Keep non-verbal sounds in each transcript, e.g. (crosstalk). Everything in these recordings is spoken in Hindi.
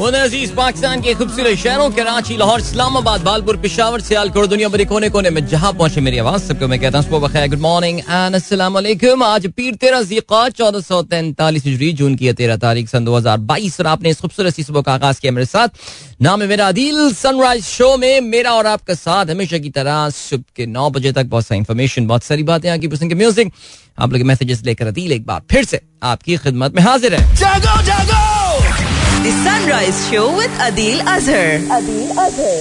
अज़ीज़ पाकिस्तान के खूबसूरत शहरों कराची लाहौर, इस्लामाबाद बालपुर पिशावर, सियालकोट दुनिया भरी कोने कोने में जहाँ पहुँचे मेरी आवाज़, सबको मैं कहता हूँ सुबह गुड मॉर्निंग एंड वालेकुम आज पीर तेरह जीका, चौदह सौ तैंतालीस हिजरी, जून की तेरह तारीख, सन दो हज़ार बाईस, और आपने इस खूबसूरत सी सुबह का आगाज़ किया मेरे साथ। नाम है मेरा अदील सनराइज शो में मेरा और आपका साथ हमेशा की तरह सुबह के नौ बजे तक बहुत सारी इन्फॉर्मेशन बहुत सारी बातें, आपकी पसंद के म्यूज़िक आप लोग मैसेजेस लेकर अदील एक बार फिर से आपकी खिदमत में हाजिर है। जागो जागो! The Sunrise Show with Adil Azhar. Adil Azhar.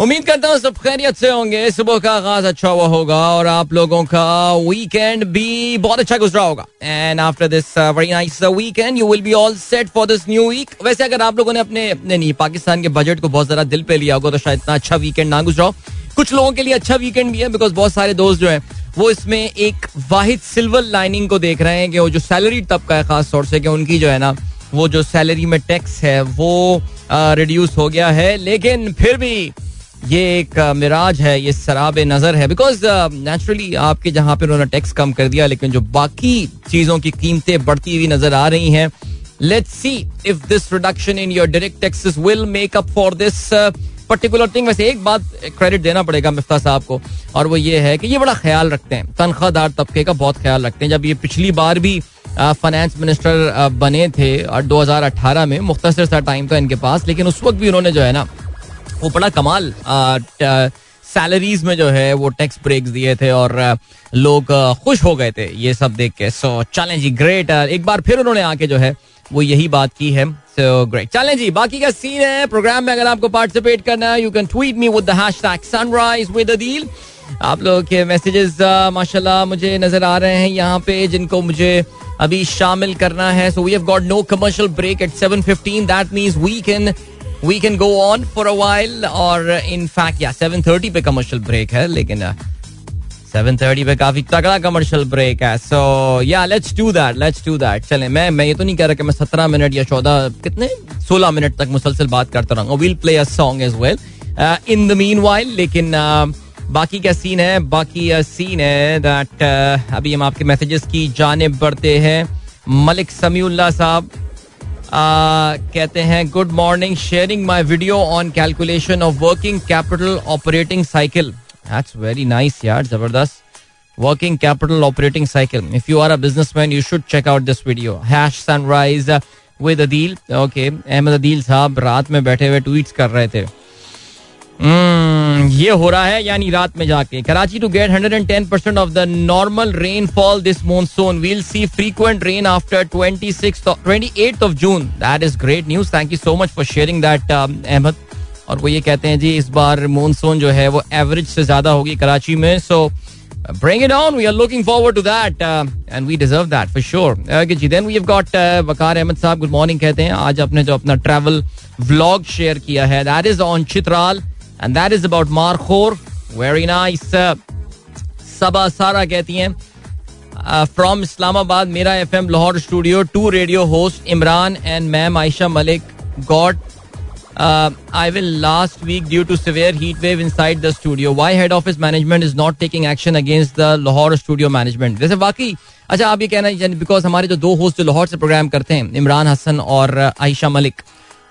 उम्मीद करता हूँ सब खैरियत से होंगे सुबह का आगाज़ अच्छा हुआ होगा और आप लोगों का वीकेंड भी बहुत अच्छा गुजरा होगा and after this very nice weekend you will be all set for this new week वैसे अगर आप लोगों ने अपने नहीं, नहीं पाकिस्तान के बजट को बहुत ज़्यादा दिल पे लिया होगा तो शायद इतना अच्छा वीकेंड ना गुजरा हो कुछ लोगों के लिए अच्छा वीकेंड भी है बिकॉज़ बहुत सारे दोस्त जो है वो इसमें एक वाहिद सिल्वर लाइनिंग को देख रहे हैं कि वो जो सैलरी तबका है, खास तौर से कि उनकी जो है ना, वो जो सैलरी में टैक्स है, वो रिड्यूस हो गया है। लेकिन फिर भी ये एक मिराज है, ये शराब नज़र है। बिकॉज़ नेचुरली आपके जहाँ पे उन्होंने टैक्स कम कर दिया, लेकिन जो बाकी चीज़ों की कीमतें बढ़ती हुई नज़र आ रही हैं। Let's see if this reduction in your direct taxes will make up for this particular thing वैसे एक बात क्रेडिट देना पड़ेगा मिफ्ता साहब को, और वो ये है कि ये बड़ा ख्याल रखते हैं। तनख्वाहदार तबके का बहुत ख्याल रखते हैं। जब ये पिछली बार भी फाइनेंस मिनिस्टर बने थे, और 2018 में मुख्तर सा टाइम था इनके पास, लेकिन उस वक्त भी उन्होंने जो है ना, वो बड़ा कमाल सैलरीज में जो है वो टैक्स ब्रेक्स दिए थे, और लोग खुश हो गए थे, ये सब देख के। सो चलें जी ग्रेट एक बार फिर उन्होंने आके जो है वो यही बात की है। सो ग्रेट चले जी बाकी का सीन है। प्रोग्राम में अगर आपको पार्टिसिपेट करना है you can tweet me with the hashtag sunrise with Adeel आप लोगों के मैसेजेस uh, माशाल्लाह मुझे नज़र आ रहे हैं यहाँ पे जिनको मुझे अभी शामिल करना है। So we have got no commercial break at 7:15 that means we can we can go on for a while और इन फैक्ट या 7:30 पे कमर्शियल ब्रेक है लेकिन uh, 7:30 पे काफ़ी तगड़ा कमर्शियल ब्रेक है। So yeah let's do that let's do that चलें मैं मैं ये तो नहीं कह रहा कि मैं 17 मिनट या 14 कितने? 16 मिनट तक मुसलसल बात करता रहूँगा। Will play a song as well in the meanwhile लेकिन uh, बाकी क्या सीन है? बाकी uh, सीन है दैट uh, अभी हम आपके मैसेजेस की जानब बढ़ते हैं। मलिक समीउल्ला साहब uh, कहते हैं good morning sharing my video on calculation of working capital operating cycle That's very nice, yaar. Zabardast. Working capital operating cycle. If you are a businessman, you should check out this video. Hash sunrise with Adil. Okay. Ahmed Adeel sahab रात में बैठे हुए ट्वीट्स कर रहे थे Hmm, ये हो रहा है यानी रात में जाके Karachi to get 110 percent of the normal rainfall this monsoon will see frequent rain after 26 28 of June that is great news thank you so much for sharing that Ahmed और वो ये कहते हैं जी इस बार मानसून जो है वो एवरेज से ज़्यादा होगी कराची में। सो bring it on we are looking forward to that uh, and we deserve that for sure. Okay ji we have got uh, वकार अहमद साहब गुड मॉर्निंग कहते हैं। आज आपने जो अपना ट्रैवल व्लॉग शेयर किया है that is on Chitral and that is about markhor very nice Saba Sara कहती हैं। फ्रॉम इस्लामाबाद मेरा F M Lahore studio to radio host Imran and ma'am Ayesha Malik God Uh, I will last week due to severe heat wave inside the studio. Why head office management is not taking action against the Lahore studio management? जैसे वाकई अच्छा आप ये कहना बिकॉज़ हमारे जो दो होस्ट जो लाहौर से प्रोग्राम करते हैं इमरान हसन और आयशा मलिक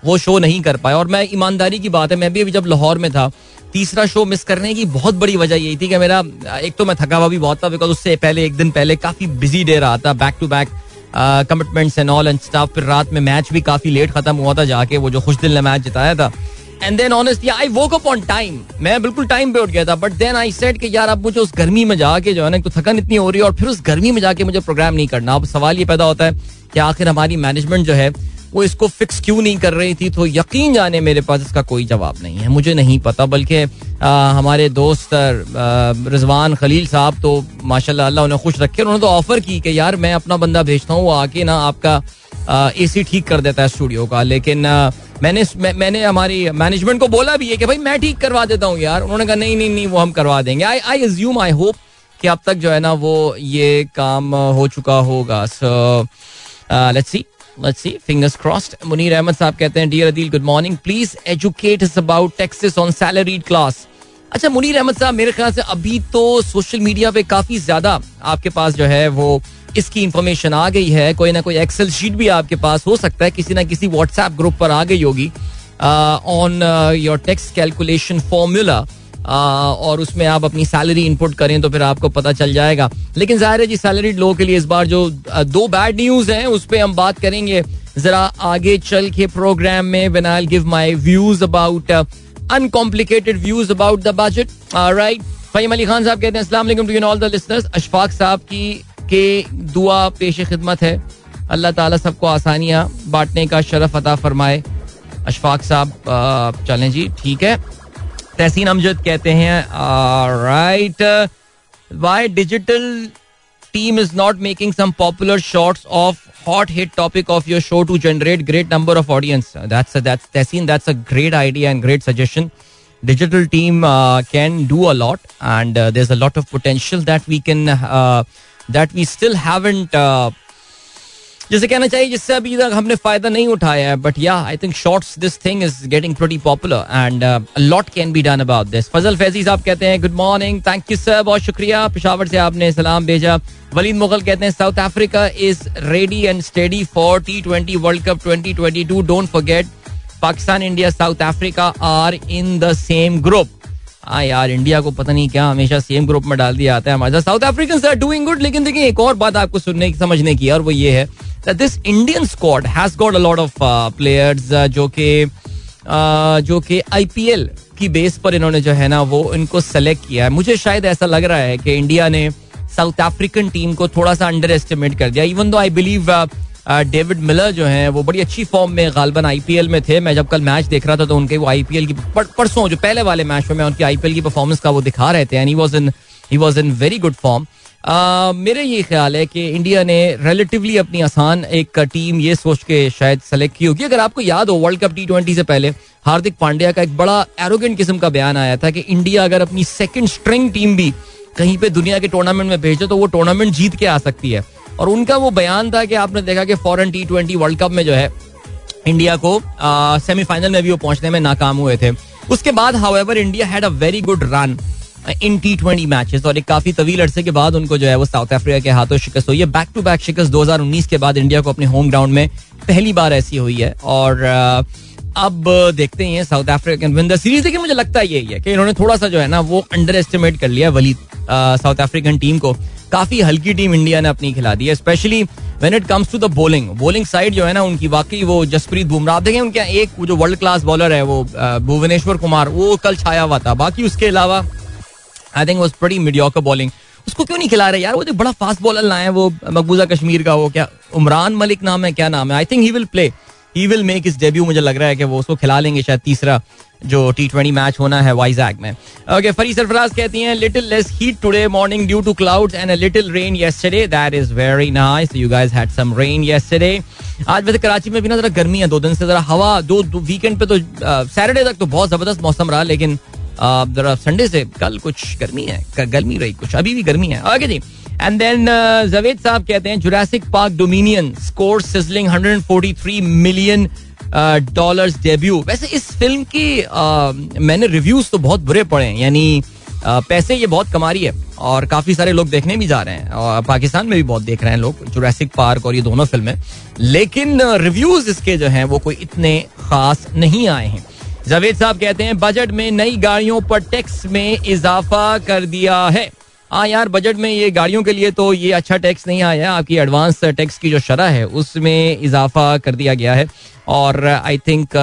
वो शो नहीं कर पाए और मैं ईमानदारी की बात है मैं भी अभी जब लाहौर में था तीसरा शो मिस करने की बहुत बड़ी वजह यही थी कि मेरा एक तो मैं थका हुआ भी बहुत था बिकॉज़ उससे पहले एक दिन पहले काफ़ी बिज़ी डे रहा था back to back commitments and all and staff फिर रात में मैच भी काफ़ी लेट खत्म हुआ था जाके वो जो खुश दिल ने मैच जिताया था। And then honestly I woke up on time मैं बिल्कुल टाइम पे उठ गया था बट देन आई सेट कि यार अब मुझे उस गर्मी में जाके जो है ना तो थकन इतनी हो रही है और फिर उस गर्मी में जाके मुझे प्रोग्राम नहीं करना। अब सवाल ये पैदा होता है कि आखिर हमारी मैनेजमेंट जो है वो इसको फिक्स क्यों नहीं कर रही थी? तो यकीन जाने मेरे पास इसका कोई जवाब नहीं है। मुझे नहीं पता बल्कि हमारे दोस्त रिजवान खलील साहब तो माशाल्लाह अल्लाह उन्हें खुश रखे उन्होंने तो ऑफ़र की कि यार मैं अपना बंदा भेजता हूँ वो आके ना आपका एसी ठीक कर देता है स्टूडियो का। लेकिन मैंने मैं, मैंने हमारी मैनेजमेंट को बोला भी है कि भाई मैं ठीक करवा देता हूँ यार। उन्होंने कहा नहीं नहीं नहीं वो हम करवा देंगे। आई आई एज्यूम आई होप कि अब तक जो है ना वो ये काम हो चुका होगा। So let's see let's see. Fingers crossed. Munir ahmed साहब कहते हैं, dear adil, good morning. Please educate us about taxes on salaried class. अच्छा मुनीर अहमद साहब मेरे ख्याल से अभी तो सोशल मीडिया पे काफ़ी ज़्यादा आपके पास जो है वो इसकी इंफॉर्मेशन आ गई है। कोई ना कोई एक्सेल शीट भी आपके पास हो सकता है, किसी ना किसी व्हाट्सएप ग्रुप पर आ गई होगी on your tax calculation formula और उसमें आप अपनी सैलरी इनपुट करें तो फिर आपको पता चल जाएगा। लेकिन ज़ाहिर है जी सैलरी लोगों के लिए इस बार जो दो बैड न्यूज़ हैं, उस पर हम बात करेंगे। जरा आगे चल के प्रोग्राम में when I give my views about uncomplicated views about the budget right Faheem Ali Khan sahab कहते हैं to all the listeners Ashfaq sahab की, के दुआ पेश खिदमत है। अल्लाह ताला सबको आसानियाँ बांटने का शरफ अता फरमाए। अशफाक साहब चलें जी, ठीक है। तहसीन अमजद कहते हैं right why digital team is not making some popular shorts of hot hit topic of your show to generate great number of audience Tehseen that's a great idea and great suggestion digital team can do a lot and there is a lot of potential that we can that we still haven't जैसे कहना चाहिए, जिससे अभी तक हमने फ़ायदा नहीं उठाया है but yeah I think shorts this thing is getting pretty popular and lot can be done about this Fazal Faizi sahab कहते हैं good morning thank you sir बहुत शुक्रिया, पिशावर से आपने सलाम भेजा. वलीद मुगल कहते हैं South Africa is ready and steady for T twenty World Cup twenty twenty two don't forget Pakistan India South Africa are in the same group हाँ यार इंडिया को पता नहीं क्या हमेशा सेम ग्रुप में डाल दिया जाता है हमारे South Africans are doing good लेकिन देखिए एक और बात आपको सुनने की समझने की और वो ये है this Indian squad has got a lot of players जो कि uh, जो कि आईपीएल की बेस पर इन्होंने जो है ना वो इनको सेलेक्ट किया है। मुझे शायद ऐसा लग रहा है कि इंडिया ने साउथ अफ्रीकन टीम को थोड़ा सा अंडर एस्टिमेट कर दिया even though I believe David Miller जो है, वो बड़ी अच्छी फॉर्म में गालबन आईपीएल में थे। मैं जब कल मैच देख रहा था तो उनके वो आईपीएल की परसों जो पहले वाले मैच में उनकी आईपीएल की परफॉर्मेंस का वो दिखा रहे थे and he was in he was in very good form मेरे ये ख्याल है कि इंडिया ने रिलेटिवली अपनी आसान एक टीम ये सोच के शायद सेलेक्ट की होगी। अगर आपको याद हो वर्ल्ड कप टी ट्वेंटी से पहले, हार्दिक पांड्या का एक बड़ा एरोगेंट किस्म का बयान आया था कि इंडिया अगर अपनी सेकंड स्ट्रिंग टीम भी कहीं पे दुनिया के टूर्नामेंट में भेजे तो वो टूर्नामेंट जीत के आ सकती है। और उनका वो बयान था कि आपने देखा कि फॉरन टी ट्वेंटी वर्ल्ड कप में जो है, इंडिया को सेमीफाइनल में भी वो पहुँचने में नाकाम हुए थे। उसके बाद however India had a very good run in T twenty matches और एक काफ़ी तवील अरसे के बाद उनको जो है वो साउथ अफ्रीका के हाथों शिकस्त हुई है। बैक टू बैक शिकस्त 2019 के बाद इंडिया को अपने होम ग्राउंड में पहली बार ऐसी हुई है और अब देखते हैं South Africans win the series देखिए, मुझे लगता यही है कि इन्होंने थोड़ा सा जो है ना, वो अंडर एस्टिमेट कर लिया वलीद साउथ अफ्रीकन टीम को। काफ़ी हल्की टीम इंडिया ने अपनी खिला दी है specially when it comes to the bowling bowling side जो है ना, उनकी वाकई वो जसप्रीत बुमराह। देखें उनके एक जो वर्ल्ड क्लास बॉलर है वो भुवनेश्वर कुमार, वो कल छाया हुआ था। बाकी उसके अलावा आई थिंक वॉज़ बड़ी मीडियोकर बॉलिंग उसको क्यों नहीं खिला रहे यार? वो जो बड़ा फास्ट बॉलर लाए वो, मकबूजा कश्मीर का वो क्या, उमरान मलिक नाम है, क्या नाम है? I think he will play he will make his debut मुझे लग रहा है कि वो उसको खिला लेंगे शायद तीसरा। जो टी ट्वेंटी मैच होना है वाइजैक में। ओके फरी सरफराज कहती हैं little less heat today morning due to clouds and a little rain yesterday that is very nice you guys had some rain yesterday आज वैसे कराची में भी ना जरा गर्मी है दो दिन से जरा हवा दो, दो वीकेंड पे तो सैटरडे तक तो बहुत ज़बरदस्त मौसम रहा लेकिन जरा संडे से कल कुछ गर्मी है गर्मी रही कुछ अभी भी गर्मी है। Okay ji and then Javed sahab कहते हैं Jurassic Park Dominion score sizzling 143 million dollars debut वैसे इस फ़िल्म की मैंने रिव्यूज़ तो बहुत बुरे पड़े हैं, यानी पैसे ये बहुत कमा रही है और काफ़ी सारे लोग देखने भी जा रहे हैं और पाकिस्तान में भी बहुत देख रहे हैं लोग जुरासिक पार्क और ये दोनों फ़िल्में लेकिन रिव्यूज़ इसके जो हैं वो कोई इतने खास नहीं आए हैं। जावेद साहब कहते हैं, बजट में नई गाड़ियों पर टैक्स में इजाफा कर दिया है। हाँ यार बजट में ये गाड़ियों के लिए तो ये अच्छा टैक्स नहीं आया आपकी एडवांस टैक्स की जो शरह है उसमें इजाफा कर दिया गया है। और I think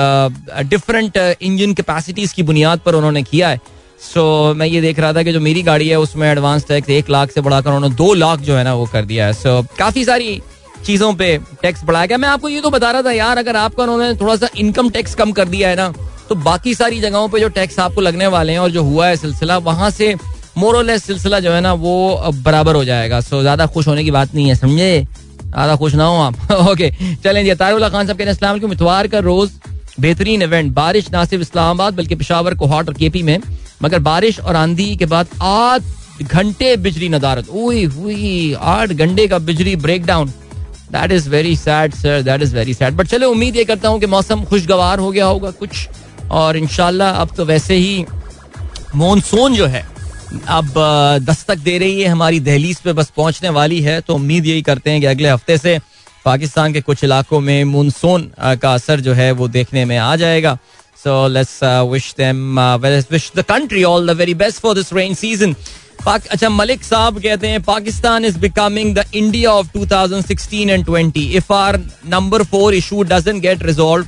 different engine capacities की बुनियाद पर उन्होंने किया है। सो so, मैं ये देख रहा था कि जो मेरी गाड़ी है उसमें एडवांस टैक्स एक लाख से बढ़ाकर उन्होंने दो लाख जो है ना वो कर दिया है। सो so, काफ़ी सारी चीज़ों पे टैक्स बढ़ाया गया। मैं आपको ये तो बता रहा था यार अगर आपका उन्होंने थोड़ा सा इनकम टैक्स कम कर दिया है ना तो बाकी सारी जगहों पे जो टैक्स आपको लगने वाले हैं और जो हुआ है सिलसिला वहाँ से मोरलेस सिलसिला जो है ना, वो बराबर हो जाएगा। सो ज़्यादा खुश होने की बात नहीं है, समझे? ज़्यादा खुश ना हो आप। (laughs) ओके चलें जी तारुल्ला खान साहब के के इतवार का रोज बेहतरीन इवेंट बारिश ना सिर्फ़ इस्लामाबाद, बल्कि पिशावर कोहाट और केपी में, मगर बारिश और आंधी के बाद आठ घंटे बिजली नदारत हुई हुई, आठ घंटे का बिजली break down that is very sad sir that is very sad but चलो, उम्मीद ये करता हूँ कि मौसम खुशगवार हो गया होगा कुछ, और इनशाला अब तो वैसे ही मानसून जो है अब दस्तक दे रही है हमारी दहलीज पे बस पहुँचने वाली है तो उम्मीद यही करते हैं कि अगले हफ़्ते से पाकिस्तान के कुछ इलाकों में मानसून का असर जो है वो देखने में आ जाएगा। So let's wish them wish the country all the very best for this rain season अच्छा मलिक साहब कहते हैं, Pakistan is becoming the India of 2016 and 20 if our number four issue doesn't get resolve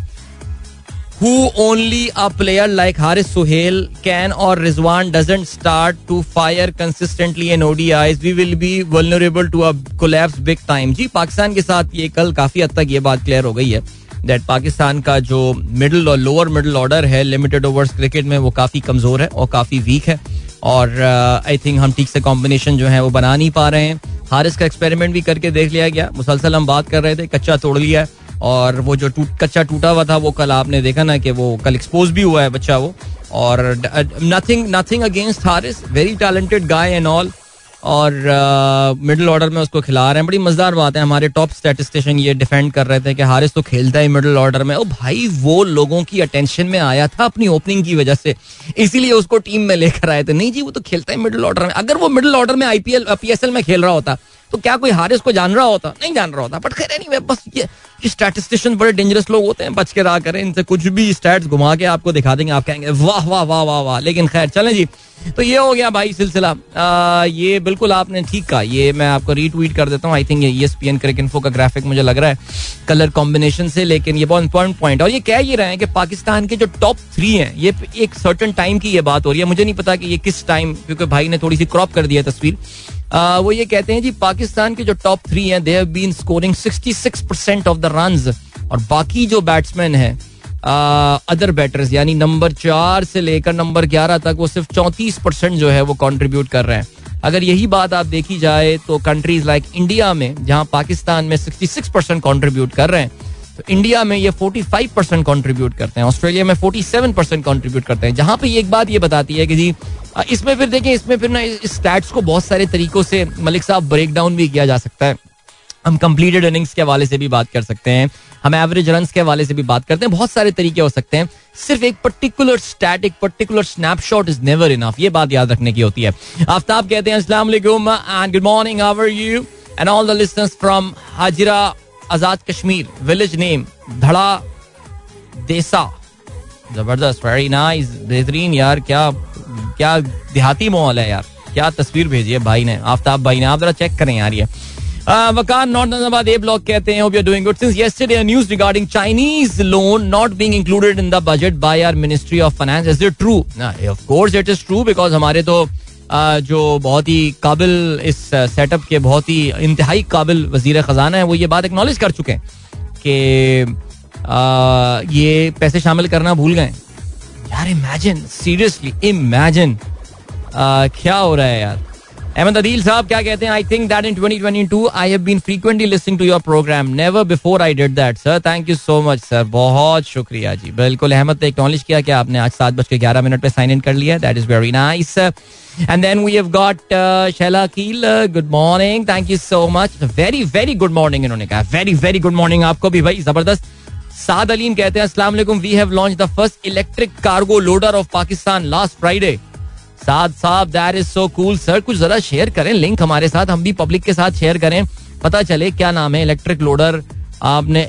who only a player like Haris Suhail can or Rizwan doesn't start to fire consistently in ODIs, we will be vulnerable to a collapse big time. जी पाकिस्तान के साथ ये कल काफ़ी हद तक ये बात क्लियर हो गई है दैट पाकिस्तान का जो मिडिल और लोअर मिडिल ऑर्डर है लिमिटेड ओवर्स क्रिकेट में वो काफ़ी कमज़ोर है और काफ़ी वीक है और आई uh, थिंक हम ठीक से कॉम्बिनेशन जो है वो बना नहीं पा रहे हैं। हारिस का एक्सपेरिमेंट भी करके देख लिया गया। मुसलसल हम बात कर रहे थे कच्चा तोड़ लिया है। और वो जो टूट कच्चा टूटा हुआ था वो कल आपने देखा ना कि वो कल एक्सपोज भी हुआ है बच्चा वो। और nothing nothing against Haris very talented guy and all और मिडिल uh, ऑर्डर में उसको खिला रहे हैं। बड़ी मज़ेदार बात है हमारे टॉप स्टेटिस्टिशियन ये डिफेंड कर रहे थे कि हारिस तो खेलता है मिडिल ऑर्डर में। ओ भाई वो लोगों की अटेंशन में आया था अपनी ओपनिंग की वजह से। इसीलिए उसको टीम में लेकर आए थे। नहीं जी वो तो खेलता है मिडिल ऑर्डर में। अगर वो मिडिल ऑर्डर में आईपीएल पीएसएल में खेल रहा होता तो क्या कोई हारिस को जान रहा होता? नहीं जान रहा होता बट खैर नहीं बस ये स्टैटिस्टिशियन बड़े डेंजरस लोग होते हैं, बच के रहा करें, इनसे कुछ भी स्टैट्स घुमा के आपको दिखा देंगे, आप कहेंगे, वाह वाह वाह वाह वाह। लेकिन खैर, चलें जी। तो ये हो गया भाई सिलसिला। ये बिल्कुल आपने ठीक कहा। ये मैं आपको रीट्वीट कर देता हूँ। आई थिंक ये एस पी एन क्रिक इन्फो का ग्राफिक मुझे लग रहा है कलर कॉम्बिनेशन से, लेकिन ये बहुत इंपॉर्टेंट पॉइंट और ये कह ये रहे हैं कि पाकिस्तान के जो टॉप थ्री हैं, ये एक सर्टन टाइम की ये बात हो रही है। मुझे नहीं पता कि ये किस टाइम क्योंकि भाई ने थोड़ी सी क्रॉप कर दिया तस्वीर। वो ये कहते हैं जी, पाकिस्तान के जो टॉप थ्री हैं they have been scoring 66 percent of the run और बाकी जो बैट्समैन हैं अदर बैटर्स यानी नंबर चार से लेकर नंबर ग्यारह तक वो सिर्फ़ चौंतीस परसेंट जो है वो कंट्रीब्यूट कर रहे हैं। अगर यही बात आप देखी जाए तो कंट्रीज़ लाइक इंडिया में, जहाँ पाकिस्तान में 66 परसेंट कॉन्ट्रीब्यूट कर रहे हैं तो इंडिया में ये 45 परसेंट कॉन्ट्रीब्यूट करते हैं ऑस्ट्रेलिया में 47 परसेंट कॉन्ट्रीब्यूट करते हैं। जहाँ पे ये एक बात ये बताती है कि जी इसमें फिर देखें, इसमें फिर ना इस स्टैट्स को बहुत सारे तरीकों से मलिक साहब ब्रेक डाउन भी किया जा सकता है। हम कंप्लीटेड इनिंग्स के हवाले से भी बात कर सकते हैं। हम एवरेज रन के हवाले से भी बात करते हैं। बहुत सारे तरीके हो सकते हैं। सिर्फ़ एक पर्टिकुलर स्टैट एक particular snapshot is never enough ये बात याद रखने की होती है। आफ्ताब कहते हैं वालेकुम and good morning are you and all the listeners from Hajira, Azad Kashmir village name Dhara, Desa. ज़बरदस्त वेरी नाइस बेहतरीन यार, क्या क्या देहाती माहौल है यार? क्या तस्वीर भेजी भाई ने? आफ्ताब भाई ने। आप जरा चेक करें यार ये। वकान नॉर्थ ए ब्लॉक कहते हैं budget by our ministry of finance is it true of it is true because हमारे तो जो बहुत ही काबिल इस सेटअप के बहुत ही इंतहाई काबिल वज़ीर खजाना है, वो ये बात एक्नोलेज कर चुके हैं कि ये पैसे शामिल करना भूल गए यार इमेजिन सीरियसली इमेजिन क्या हो रहा है यार? अहमद अदील साहब क्या कहते हैं? I think that in 2022 I have been frequently listening to your programme never before I did that sir thank you so much sir बहुत शुक्रिया जी। बिल्कुल, अहमद ने एक्नॉलेज किया कि आपने आज सात बज के ग्यारह मिनट पे साइन इन कर लिया that is very nice and then we have got Shaila Keel good morning thank you so much very very good morning इन्होंने कहा। वेरी वेरी गुड मॉर्निंग आपको भी भाई, ज़बरदस्त। साद अलीम कहते हैं, अस्सलाम वालेकुम we have launch the first electric cargo loader of Pakistan last Friday Saad sahab that is so cool sir कुछ जरा शेयर करें लिंक हमारे साथ, हम भी पब्लिक के साथ शेयर करें। पता चले क्या नाम है इलेक्ट्रिक लोडर आपने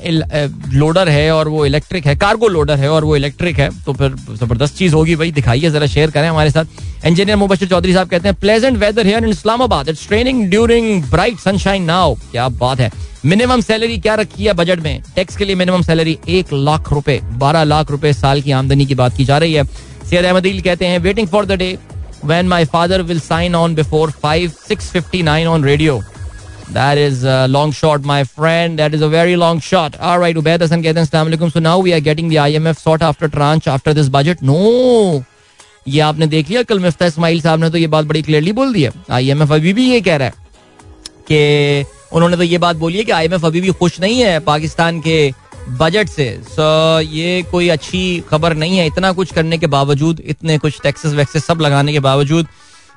लोडर है और वो इलेक्ट्रिक है कार्गो लोडर है और वो इलेक्ट्रिक है तो फिर ज़बरदस्त चीज़ होगी भाई, दिखाइए जरा शेयर करें हमारे साथ। इंजीनियर मुबशर चौधरी साहब कहते हैं pleasant weather here in Islamabad it's raining during bright sunshine now क्या बात है। मिनिमम सैलरी क्या रखी है बजट में? टैक्स के लिए मिनिमम सैलरी एक लाख रुपए, बारह लाख रुपए साल की आमदनी की बात की जा रही है। सैयद अहमद कहते हैं waiting for the day when my father will sign on before 5 659 on radio. That is a long shot, my friend. That is a very long shot. All right, ubaid hasan कहते हैं अस्सलाम so now we are getting the IMF sort after tranche after this budget. No. ये आपने देख लिया कल मिफ्ता इस्माइल साहब ने तो ये बात बड़ी क्लियरली बोल दी है। आईएमएफ अभी भी ये कह रहा है कि उन्होंने तो ये बात बोली है कि आईएमएफ अभी भी खुश नहीं है पाकिस्तान के बजट से। सो ये कोई अच्छी खबर नहीं है। इतना कुछ करने के बावजूद, इतने कुछ टैक्सेस वैक्सेस सब लगाने के बावजूद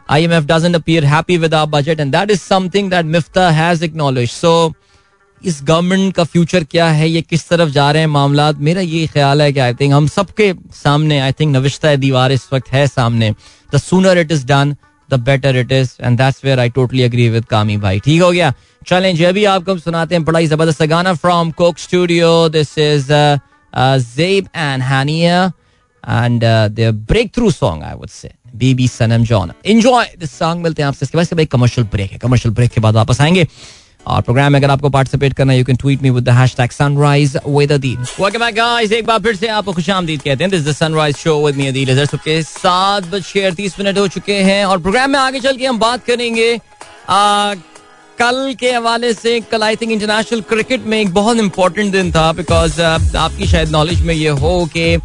I M F doesn't appear happy with our budget and that is something that Miftah has acknowledge so इस गवर्नमेंट का फ्यूचर क्या है ये किस तरफ़ जा रहे हैं मामला मेरा ये ख्याल है कि आई थिंक हम सबके सामने आई थिंक नविश्ता दीवार इस वक्त है सामने the sooner it is done the better it is and that's where I totally agree with Kami bhai ठीक हो गया चलें जी अभी आपको सुनाते हैं बड़ा ही ज़बरदस्त गाना from Coke Studio this is Zeb and Hania and the breakthrough song I would say Bibi Sanam Jaan. Enjoy this song मिलते हैं आपसे इसके बाद। कमर्शियल ब्रेक है। कमर्शियल ब्रेक के बाद वापस आएँगे। और प्रोग्राम में अगर आपको पार्टिसिपेट करना you can tweet me with the hashtag sunrise with Adeel welcome back guys एक बार फिर से आपको खुशामदीद कहते हैं। This the sunrise show with me Adeel इधर सुबह सात बज के अड़तीस मिनट हो चुके हैं। और प्रोग्राम में आगे चल के हम बात करेंगे। आ, कल के हवाले से कल आई थिंक इंटरनेशनल क्रिकेट में एक बहुत इंपॉर्टेंट दिन था बिकॉज़ आपकी शायद नॉलेज में ये हो कि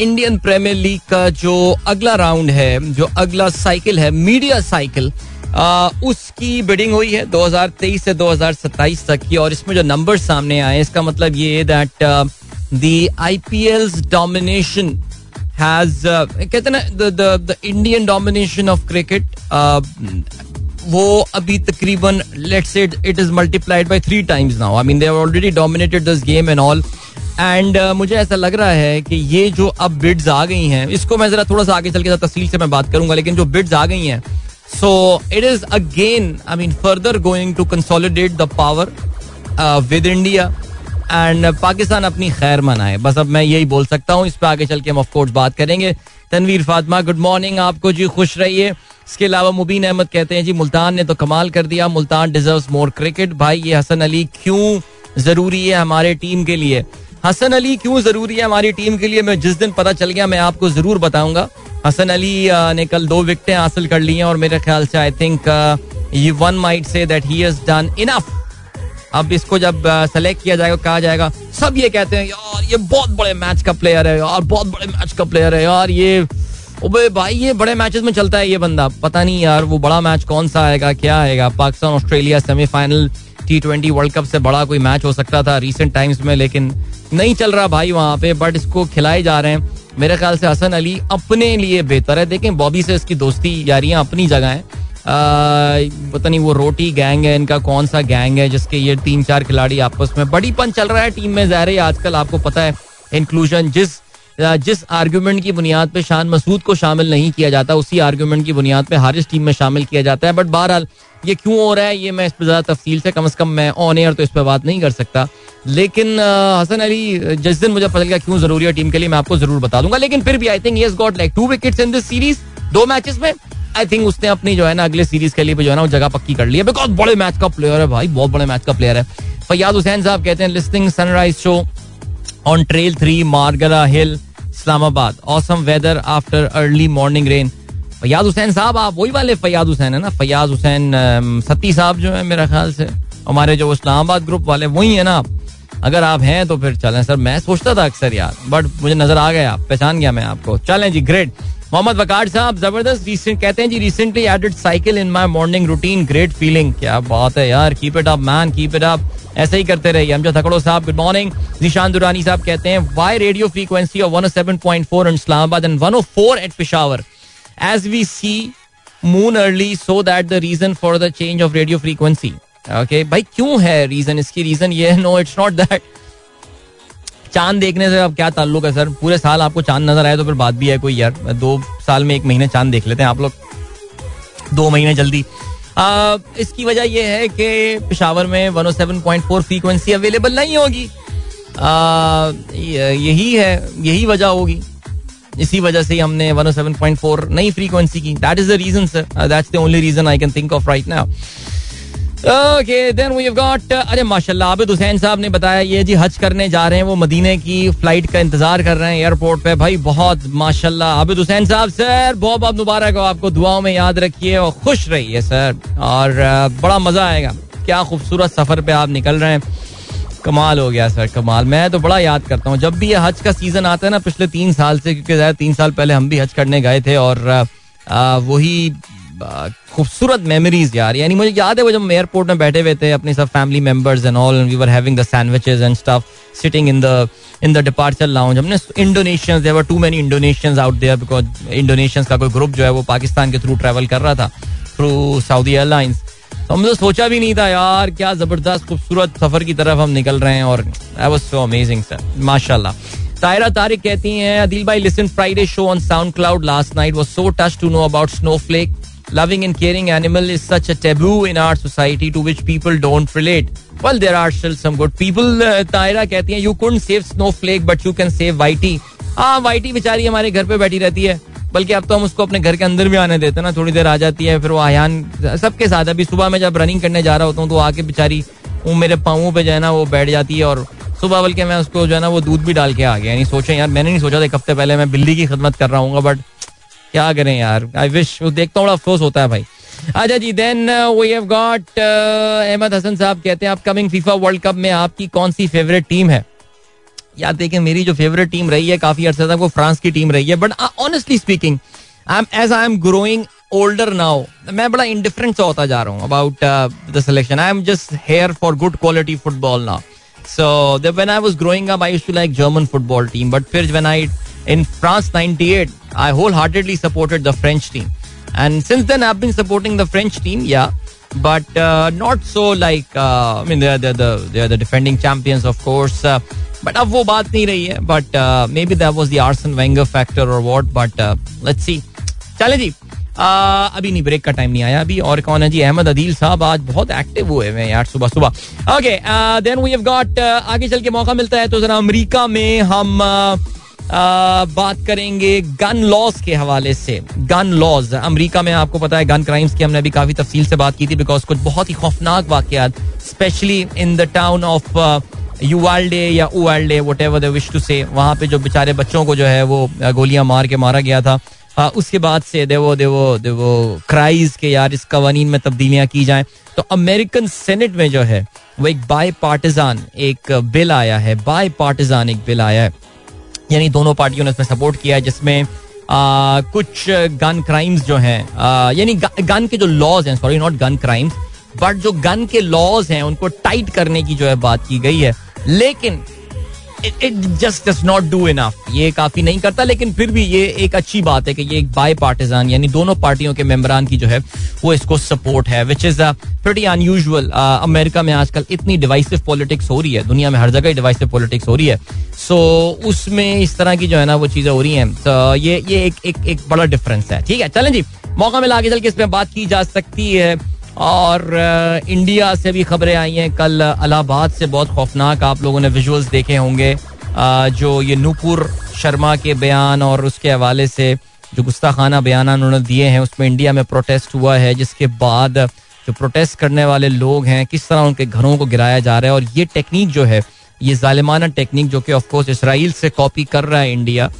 इंडियन प्रीमियर लीग का जो अगला राउंड है, जो अगला साइकिल है मीडिया साइकिल उसकी बिडिंग हुई है 2023 से 2027 तक की और इसमें जो नंबर सामने आए, इसका मतलब ये that the IPL domination has कहते ना the Indian domination of cricket वो अभी तकरीबन let's it is multiplied by three times now I mean they already dominated this game and all and uh, मुझे ऐसा लग रहा है कि ये जो अब बिड्स आ गई हैं इसको मैं जरा थोड़ा सा आगे चल के तफसील से मैं बात करूँगा लेकिन जो बिड्स आ गई हैं so it is again I mean further going to consolidate the power with India and Pakistan अपनी खैर मनाए। बस अब मैं यही बोल सकता हूँ इस पर आगे चल के हम ऑफकोर्स बात करेंगे। तनवीर फातिमा गुड मॉर्निंग आपको जी खुश रहिए। इसके अलावा मुबीन अहमद कहते हैं जी मुल्तान ने तो कमाल कर दिया मुल्तान डिजर्व मोर क्रिकेट भाई ये हसन अली क्यों ज़रूरी है हमारे टीम के लिए? हसन अली क्यों ज़रूरी है हमारी टीम के लिए? मैं जिस दिन पता चल गया, मैं आपको ज़रूर बताऊँगा। हसन अली ने कल दो विकेटें हासिल कर ली हैं और मेरे ख्याल से आई थिंक ये one might say that he has done enough अब इसको जब सेलेक्ट किया जाएगा, कहा जाएगा, सब ये कहते हैं, यार, ये बहुत बड़े मैच का प्लेयर है, यार, बहुत बड़े मैच का प्लेयर है, यार, ये, ओबे भाई, ये बड़े मैचेस में चलता है ये बंदा। पता नहीं यार, वो बड़ा मैच कौन सा आएगा, क्या आएगा? Pakistan, Australia semifinal T twenty World Cup से बड़ा कोई मैच हो सकता था रिसेंट टाइम्स में, लेकिन नहीं चल रहा भाई वहाँ पे बट इसको खिलाए जा रहे हैं। मेरे ख्याल से हसन अली अपने लिए बेहतर है। देखें, बॉबी से इसकी दोस्ती यारियाँ अपनी जगह है। पता नहीं वो रोटी गैंग है, इनका कौन सा गैंग है, जिसके ये तीन चार खिलाड़ी आपस में बड़ी पन चल रहा है टीम में। ज़ाहिर आजकल आपको पता है इंक्लूजन जिस जिस आर्ग्यूमेंट की बुनियाद पे शान मसूद को शामिल नहीं किया जाता, उसी आर्ग्यूमेंट की बुनियाद पे हारिस टीम में शामिल किया जाता है। बट बहरहाल, ये क्यों हो रहा है, ये मैं इस पर ज़्यादा तफसील से कम अज़ कम मैं ऑन एयर तो इस पर बात नहीं कर सकता। लेकिन हसन अली, जिस दिन मुझे पता चल गया क्यों ज़रूरी है टीम के लिए, मैं आपको ज़रूर बता दूँगा। लेकिन फिर भी I think got like two wickets in this series दो मैचेस में आई थिंक उसने अपनी जो है ना, अगले सीरीज़ के लिए जो है ना, वो जगह पक्की कर ली है। बिकॉज़ बड़े मैच का प्लेयर है भाई, बहुत बड़े मैच का प्लेयर है। फैयाद हुसैन साहब कहते हैं listening sunrise show on trail three Margalla hill Islamabad awesome weather after early morning rain Fayyaz Hussain sahab, आप वही वाले फयाज हुसैन है ना? फयाज हुसैन सती साहब जो है मेरा ख्याल से, हमारे जो इस्लामाबाद ग्रुप वाले, वही है ना आप? अगर आप हैं तो फिर चलें। सर, मैं सोचता था अक्सर यार बट मुझे नज़र आ गया, पहचान गया मैं आपको। चलें जी ग्रेट मोहम्मद वकार साहब, ज़बरदस्त रिसेंट कहते हैं जी recently added cycle in my morning routine great feeling क्या बात है यार keep it up man keep it up ऐसे ही करते रहिए। अमजद थकड़ो साहब गुड मॉर्निंग निशान दुरानी साहब कहते हैं why radio frequency of 107.4 in Islamabad and 104 at Peshawar as we see moon early so that the reason for the change of radio frequency okay भाई क्यों है रीजन इसकी रीजन ये है नो इट्स नॉट दैट चाँद देखने से अब क्या ताल्लुक है सर? पूरे साल आपको चाँद नज़र आए तो फिर बात भी है कोई यार। दो साल में एक महीने चाँद देख लेते हैं आप लोग। दो महीने जल्दी। आ, इसकी वजह यह है कि पिशावर में 107.4 फ्रीक्वेंसी अवेलेबल नहीं होगी। यही है यही वजह होगी। इसी वजह से हमने 107.4 नई फ्रीक्वेंसी की। That is the reason sir that's the only reason I can think of right now okay then we have got अरे माशाल्लाह आबिद हुसैन साहब ने बताया ये जी हज करने जा रहे हैं वो मदीने की फ़्लाइट का इंतज़ार कर रहे हैं एयरपोर्ट पे। भाई बहुत माशाल्लाह आबिद हुसैन साहब सर बहुत बहुत मुबारक हो आपको दुआओं में याद रखिए और खुश रहिए सर और uh, बड़ा मज़ा आएगा क्या खूबसूरत सफ़र पे आप निकल रहे हैं। कमाल हो गया सर कमाल। मैं तो बड़ा याद करता हूँ जब भी ये हज का सीज़न आता है ना पिछले तीन साल से क्योंकि तीन साल पहले हम भी हज करने गए थे और uh, uh, वही खूबसूरत मेमोरीज यार। यानी मुझे याद है वो जब एयरपोर्ट में बैठे हुए थे, अपने सब family members and all we were having the sandwiches and stuff sitting in the in the departure lounge हमने Indonesians there were too many Indonesians out there because Indonesians का कोई ग्रुप जो है वो पाकिस्तान के थ्रू ट्रैवल कर रहा था थ्रू सऊदी एयरलाइंस तो हमने तो सोचा भी नहीं था, यार, क्या ज़बरदस्त खूबसूरत सफ़र की तरफ़ हम निकल रहे हैं और I was so amazing sir माशाल्लाह। तायरा तारिक कहती हैं, अदिल भाई listen Friday show on SoundCloud last night was so touch to know about snowflake loving and caring animal is such a taboo in our society to which people don't relate. Well, there are still some good people. Uh, Taira कहती हैं you couldn't save snowflake but you can save whitey. हाँ वाइटी बेचारी हमारे घर पे बैठी रहती है बल्कि अब तो हम उसको अपने घर के अंदर भी आने देते हैं ना थोड़ी देर आ जाती है फिर वो आयान सबके साथ अभी सुबह में जब रनिंग करने जा रहा होता हूँ तो आके बेचारी वो मेरे पाँवों पे जो है ना वो बैठ जाती है और सुबह बल्कि मैं उसको जो है ना वो दूध भी डाल के आ गया यानी सोचा यार मैंने नहीं सोचा था एक हफ़्ते पहले मैं बिल्ली की खिदमत कर रहा हूँ बट क्या करें यार? आई विश देखता हूँ अफसोस होता है भाई। अच्छा जी then we have got Ahmed Hasan साहब कहते हैं अपकमिंग फीफा वर्ल्ड कप में आपकी कौन सी फेवरेट टीम है? याद देखें मेरी जो फेवरेट टीम रही है काफ़ी अर्से तक वो फ्रांस की टीम रही है but honestly speaking I am as I am growing older now मैं बड़ा इंडिफरेंट सा होता जा रहा हूँ about the selection I am just here for good quality football now so when I was growing up, I used to like German football team. But फिर when I in France '98, I wholeheartedly supported the French team. And since then, I've been supporting the French team. Yeah, but uh, not so like uh, I mean they're, they're the they're the defending champions, of course. Uh, but अब वो बात नहीं रही है but maybe that was the Arsene Wenger factor और व्हाट बट लेट्स सी चले जी Uh, अभी नहीं ब्रेक का टाइम नहीं आया अभी और कौन है जी अहमद अदील साहब आज बहुत एक्टिव हुए हैं यार सुबह सुबह okay then we have got आगे चल के मौका मिलता है तो जरा अमेरिका में हम uh, बात करेंगे गन लॉज के हवाले से। गन लॉज अमेरिका में आपको पता है गन क्राइम्स की हमने अभी काफ़ी तफसील से बात की थी बिकॉज़ कुछ बहुत ही खौफनाक वाकत specially in the town of Uvalde या Uvalde whatever they wish to say वहाँ पे जो बेचारे बच्चों को जो है वो गोलियाँ मार के मारा गया था। आ, उसके बाद से देवो देवो देवो क्राइज के यार इस कवानीन में तब्दीलियाँ की जाएँ। तो अमेरिकन सेनेट में जो है वो एक बाय पार्टिजान एक बिल आया है बाय पार्टिजान एक बिल आया है। यानी दोनों पार्टियों ने उसमें सपोर्ट किया जिसमें आ, कुछ गन क्राइम्स जो हैं यानी गन के जो लॉज हैं sorry not gun crimes but जो गन के लॉज हैं उनको टाइट करने की जो है बात की गई है। लेकिन it just does not do enough ये काफ़ी नहीं करता लेकिन फिर भी ये एक अच्छी बात है कि ये एक बाय पार्टिजान यानी दोनों पार्टियों के मेंबरान की जो है वो इसको सपोर्ट है which is pretty unusual America में आजकल इतनी डिवाइसिव पॉलिटिक्स हो रही है दुनिया में हर जगह डिवाइसिव पॉलिटिक्स हो रही है। सो so, उसमें इस तरह की जो है ना वो चीज़ें हो रही हैं। तो ये ये एक एक एक बड़ा डिफरेंस है। ठीक है चलें जी मौका मिला आगे चल के इसमें बात की जा सकती है। और इंडिया से भी खबरें आई हैं। कल अलाहाबाद से बहुत खौफनाक आप लोगों ने विजुअल्स देखे होंगे। जो ये नूपुर शर्मा के बयान और उसके हवाले से जो गुस्ताखाना बयान उन्होंने दिए हैं, उसमें इंडिया में प्रोटेस्ट हुआ है, जिसके बाद जो प्रोटेस्ट करने वाले लोग हैं, किस तरह उनके घरों को गिराया जा रहा है और ये टेक्निक जो है, ये जालिमाना टेक्निक जो कि ऑफकोर्स इसराइल से कॉपी कर रहा है इंडिया।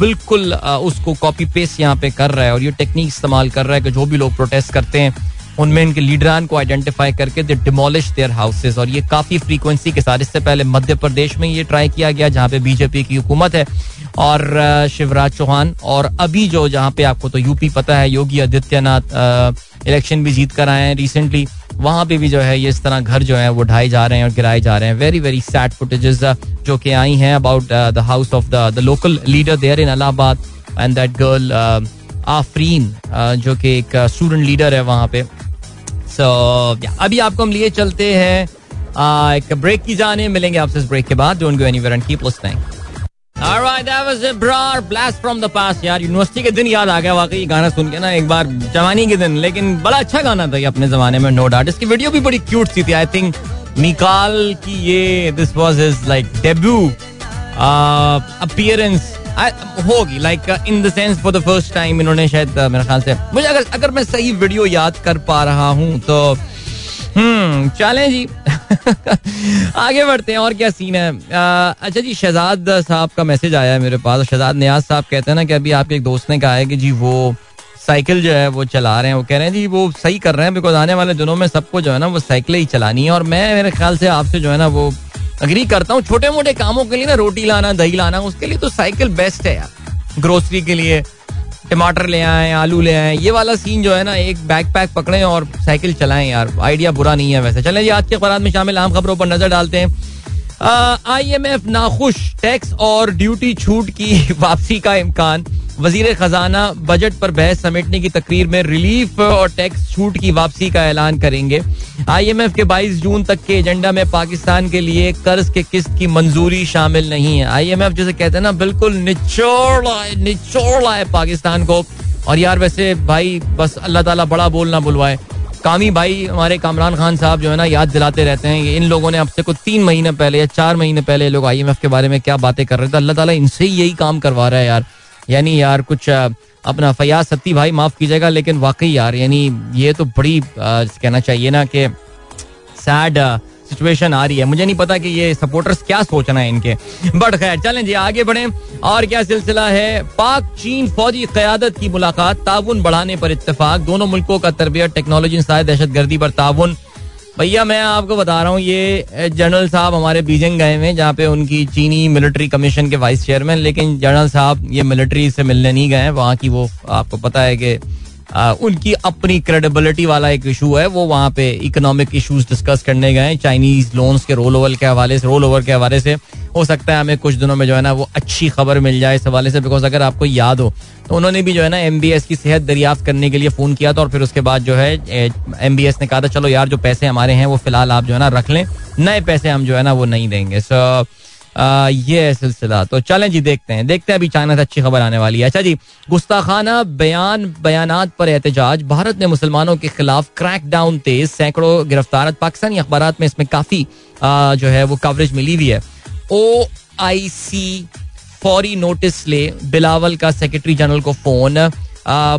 बिल्कुल उसको कॉपी पेस्ट यहाँ पे कर रहा है और ये टेक्निक इस्तेमाल कर रहा है कि जो भी लोग प्रोटेस्ट करते हैं, उनमें इनके लीडरान को आइडेंटिफाई करके दे डिमोलिश देयर हाउसेस और ये काफ़ी फ्रीक्वेंसी के साथ, इससे पहले मध्य प्रदेश में ये ट्राई किया गया जहाँ पे बीजेपी की हुकूमत है और शिवराज चौहान और अभी जो जहाँ पे आपको तो यूपी पता है, योगी आदित्यनाथ इलेक्शन भी जीत कर आए हैं रिसेंटली वहाँ पे भी जो है, ये इस तरह घर जो है, वो ढाए जा रहे हैं और गिराए जा रहे हैं। वेरी वेरी सैड फुटेजेस जो कि आई हैं about the house of the local leader there in Allahabad and that girl Afreen जो कि एक स्टूडेंट लीडर है वहाँ पे। सो अभी आपको हम लिए चलते हैं एक ब्रेक की जाने, मिलेंगे आपसे इस ब्रेक के बाद। Don't go anywhere and keep listening Alright, that was a brar blast from the past यार। यूनिवर्सिटी के दिन याद आ गया वाकई गाना सुन के ना एक बार जवानी के दिन। लेकिन बड़ा अच्छा गाना था ये अपने जमाने में नो डाउट इसकी वीडियो भी बड़ी क्यूट सी थी आई थिंक निकाल की ये this was his like debut appearance होगी like in the sense for the first time इन्होंने शायद uh, मेरे ख्याल से। मुझे अगर अगर मैं सही वीडियो याद कर पा रहा हूँ तो हम्म चलें जी। (laughs) आगे बढ़ते हैं, और क्या सीन है? अच्छा जी, शहजाद साहब का मैसेज आया है मेरे पास। शहजाद न्याज साहब कहते हैं ना कि अभी आपके एक दोस्त ने कहा है कि जी, वो साइकिल जो है, वो चला रहे हैं। वो कह रहे हैं, जी, वो सही कर रहे हैं बिकॉज़ आने वाले दिनों में सबको जो है ना, वो साइकिल ही चलानी है। और मैं, मेरे ख्याल से आपसे जो है ना, वो अग्री करता हूँ। छोटे मोटे कामों के लिए ना, रोटी लाना, दही लाना, उसके लिए तो साइकिल बेस्ट है यार ग्रोसरी के लिए। टमाटर ले आए, आलू ले आए, ये वाला सीन जो है ना, एक बैग पैक पकड़े और साइकिल चलाएँ यार। आइडिया बुरा नहीं है वैसे। चले जी, आज के अखबार में शामिल आम खबरों पर नज़र डालते हैं। आई एम एफ़ नाखुश टैक्स और ड्यूटी छूट की (laughs) वापसी का इम्कान। वज़ीर खजाना बजट पर बहस समेटने की तकरीर में रिलीफ और टैक्स छूट की वापसी का ऐलान करेंगे। आईएमएफ के 22 जून तक के एजेंडा में पाकिस्तान के लिए कर्ज के किस्त की मंजूरी शामिल नहीं है। आईएमएफ जैसे कहते हैं ना, बिल्कुल निचोड़ निचोड़ है पाकिस्तान को। और यार वैसे भाई, बस अल्लाह ताला बड़ा बोलना बुलवाए। कामी भाई हमारे कामरान खान साहब जो है ना, याद दिलाते रहते हैं। इन लोगों ने अब से कुछ तीन महीने पहले या चार महीने पहले लोग आईएमएफ के बारे में क्या बातें कर रहे थे। अल्लाह ताला इनसे ही यही काम करवा रहा है यार। यानी यार कुछ अपना फयाज सत्ती भाई माफ़ कीजिएगा, लेकिन वाकई यार, यानी ये तो बड़ी कहना चाहिए ना कि सैड सिचुएशन आ रही है। मुझे नहीं पता कि ये सपोर्टर्स क्या सोचना है इनके। बट खैर, चलें जी, आगे बढ़े। और क्या सिलसिला है? पाक चीन फौजी क्यादत की मुलाकात, ताउन बढ़ाने पर इतफाक दोनों मुल्कों का तरबियत टेक्नोलॉजी दहशत गर्दी पर ताउन भैया, मैं आपको बता रहा हूँ, ये जनरल साहब हमारे बीजिंग गए हुए जहाँ पे उनकी चीनी मिलिट्री कमीशन के वाइस चेयरमैन, लेकिन जनरल साहब ये मिलिट्री से मिलने नहीं गए वहाँ की वो, आपको पता है कि उनकी अपनी क्रेडिबिलिटी वाला एक इशू है, वो वहाँ पे इकोनॉमिक इश्यूज़ डिस्कस करने गए चाइनीज़ लोन्स के रोल ओवर के हवाले से रोल ओवर के हवाले से, हो सकता है हमें कुछ दिनों में जो है ना, वो अच्छी खबर मिल जाए इस हवाले से बिकॉज़ अगर आपको याद हो उन्होंने भी जो है ना एम की सेहत दरियाफ्त करने के लिए फ़ोन किया था और फिर उसके बाद जो है एम ने कहा था, चलो यार, जो पैसे हमारे हैं वो फ़िलहाल आप जो है ना रख लें। नए पैसे हम जो है ना वो नहीं देंगे। सो ये सिलसिला। तो चलें जी, देखते हैं। देखते हैं, अभी चाइना से अच्छी खबर आने वाली है। अच्छा जी, गुस्ताखाना बयान, बयानात पर एहतजाज। भारत ने मुसलमानों के खिलाफ क्रैक डाउन तेज। सैकड़ों गिरफ़्तार। पाकिस्तानी अखबार में इसमें काफ़ी जो है वो कवरेज मिली हुई है। ओ आई सी फौरी नोटिस ले बिलावल का सेक्रेटरी जनरल को फ़ोन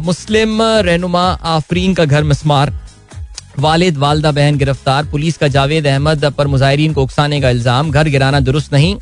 मुस्लिम रहनुमा आफरीन का घर मिसमार। वालिद, वालदा बहन गिरफ़्तार। पुलिस का जावेद अहमद पर मुजाहरीन को उकसाने का इल्ज़ाम। घर गिराना दुरुस्त नहीं।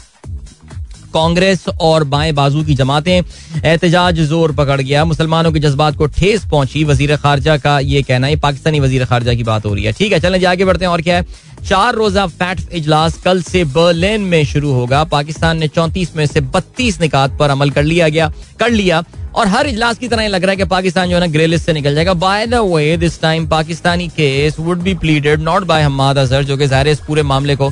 कांग्रेस और बाएँ बाजू की जमातें एहतजाज ज़ोर पकड़ गया। मुसलमानों के जज्बात को ठेस पहुँची। वज़ीर खारजा का ये कहना है, पाकिस्तानी वज़ीर खारजा की बात हो रही है। ठीक है, चलें आगे बढ़ते हैं और क्या है? चार रोजा फैट इजलास कल से बर्लिन में शुरू होगा। पाकिस्तान ने चौंतीस में से बत्तीस निकात पर अमल कर लिया गया, कर लिया। और हर इजलास की तरह लग रहा है कि पाकिस्तान जो है ना ग्रे लिस्ट से निकल जाएगा। By the way this time Pakistani case would be pleaded not by Hammad Azhar जो कि ज़ाहिर इस पूरे मामले को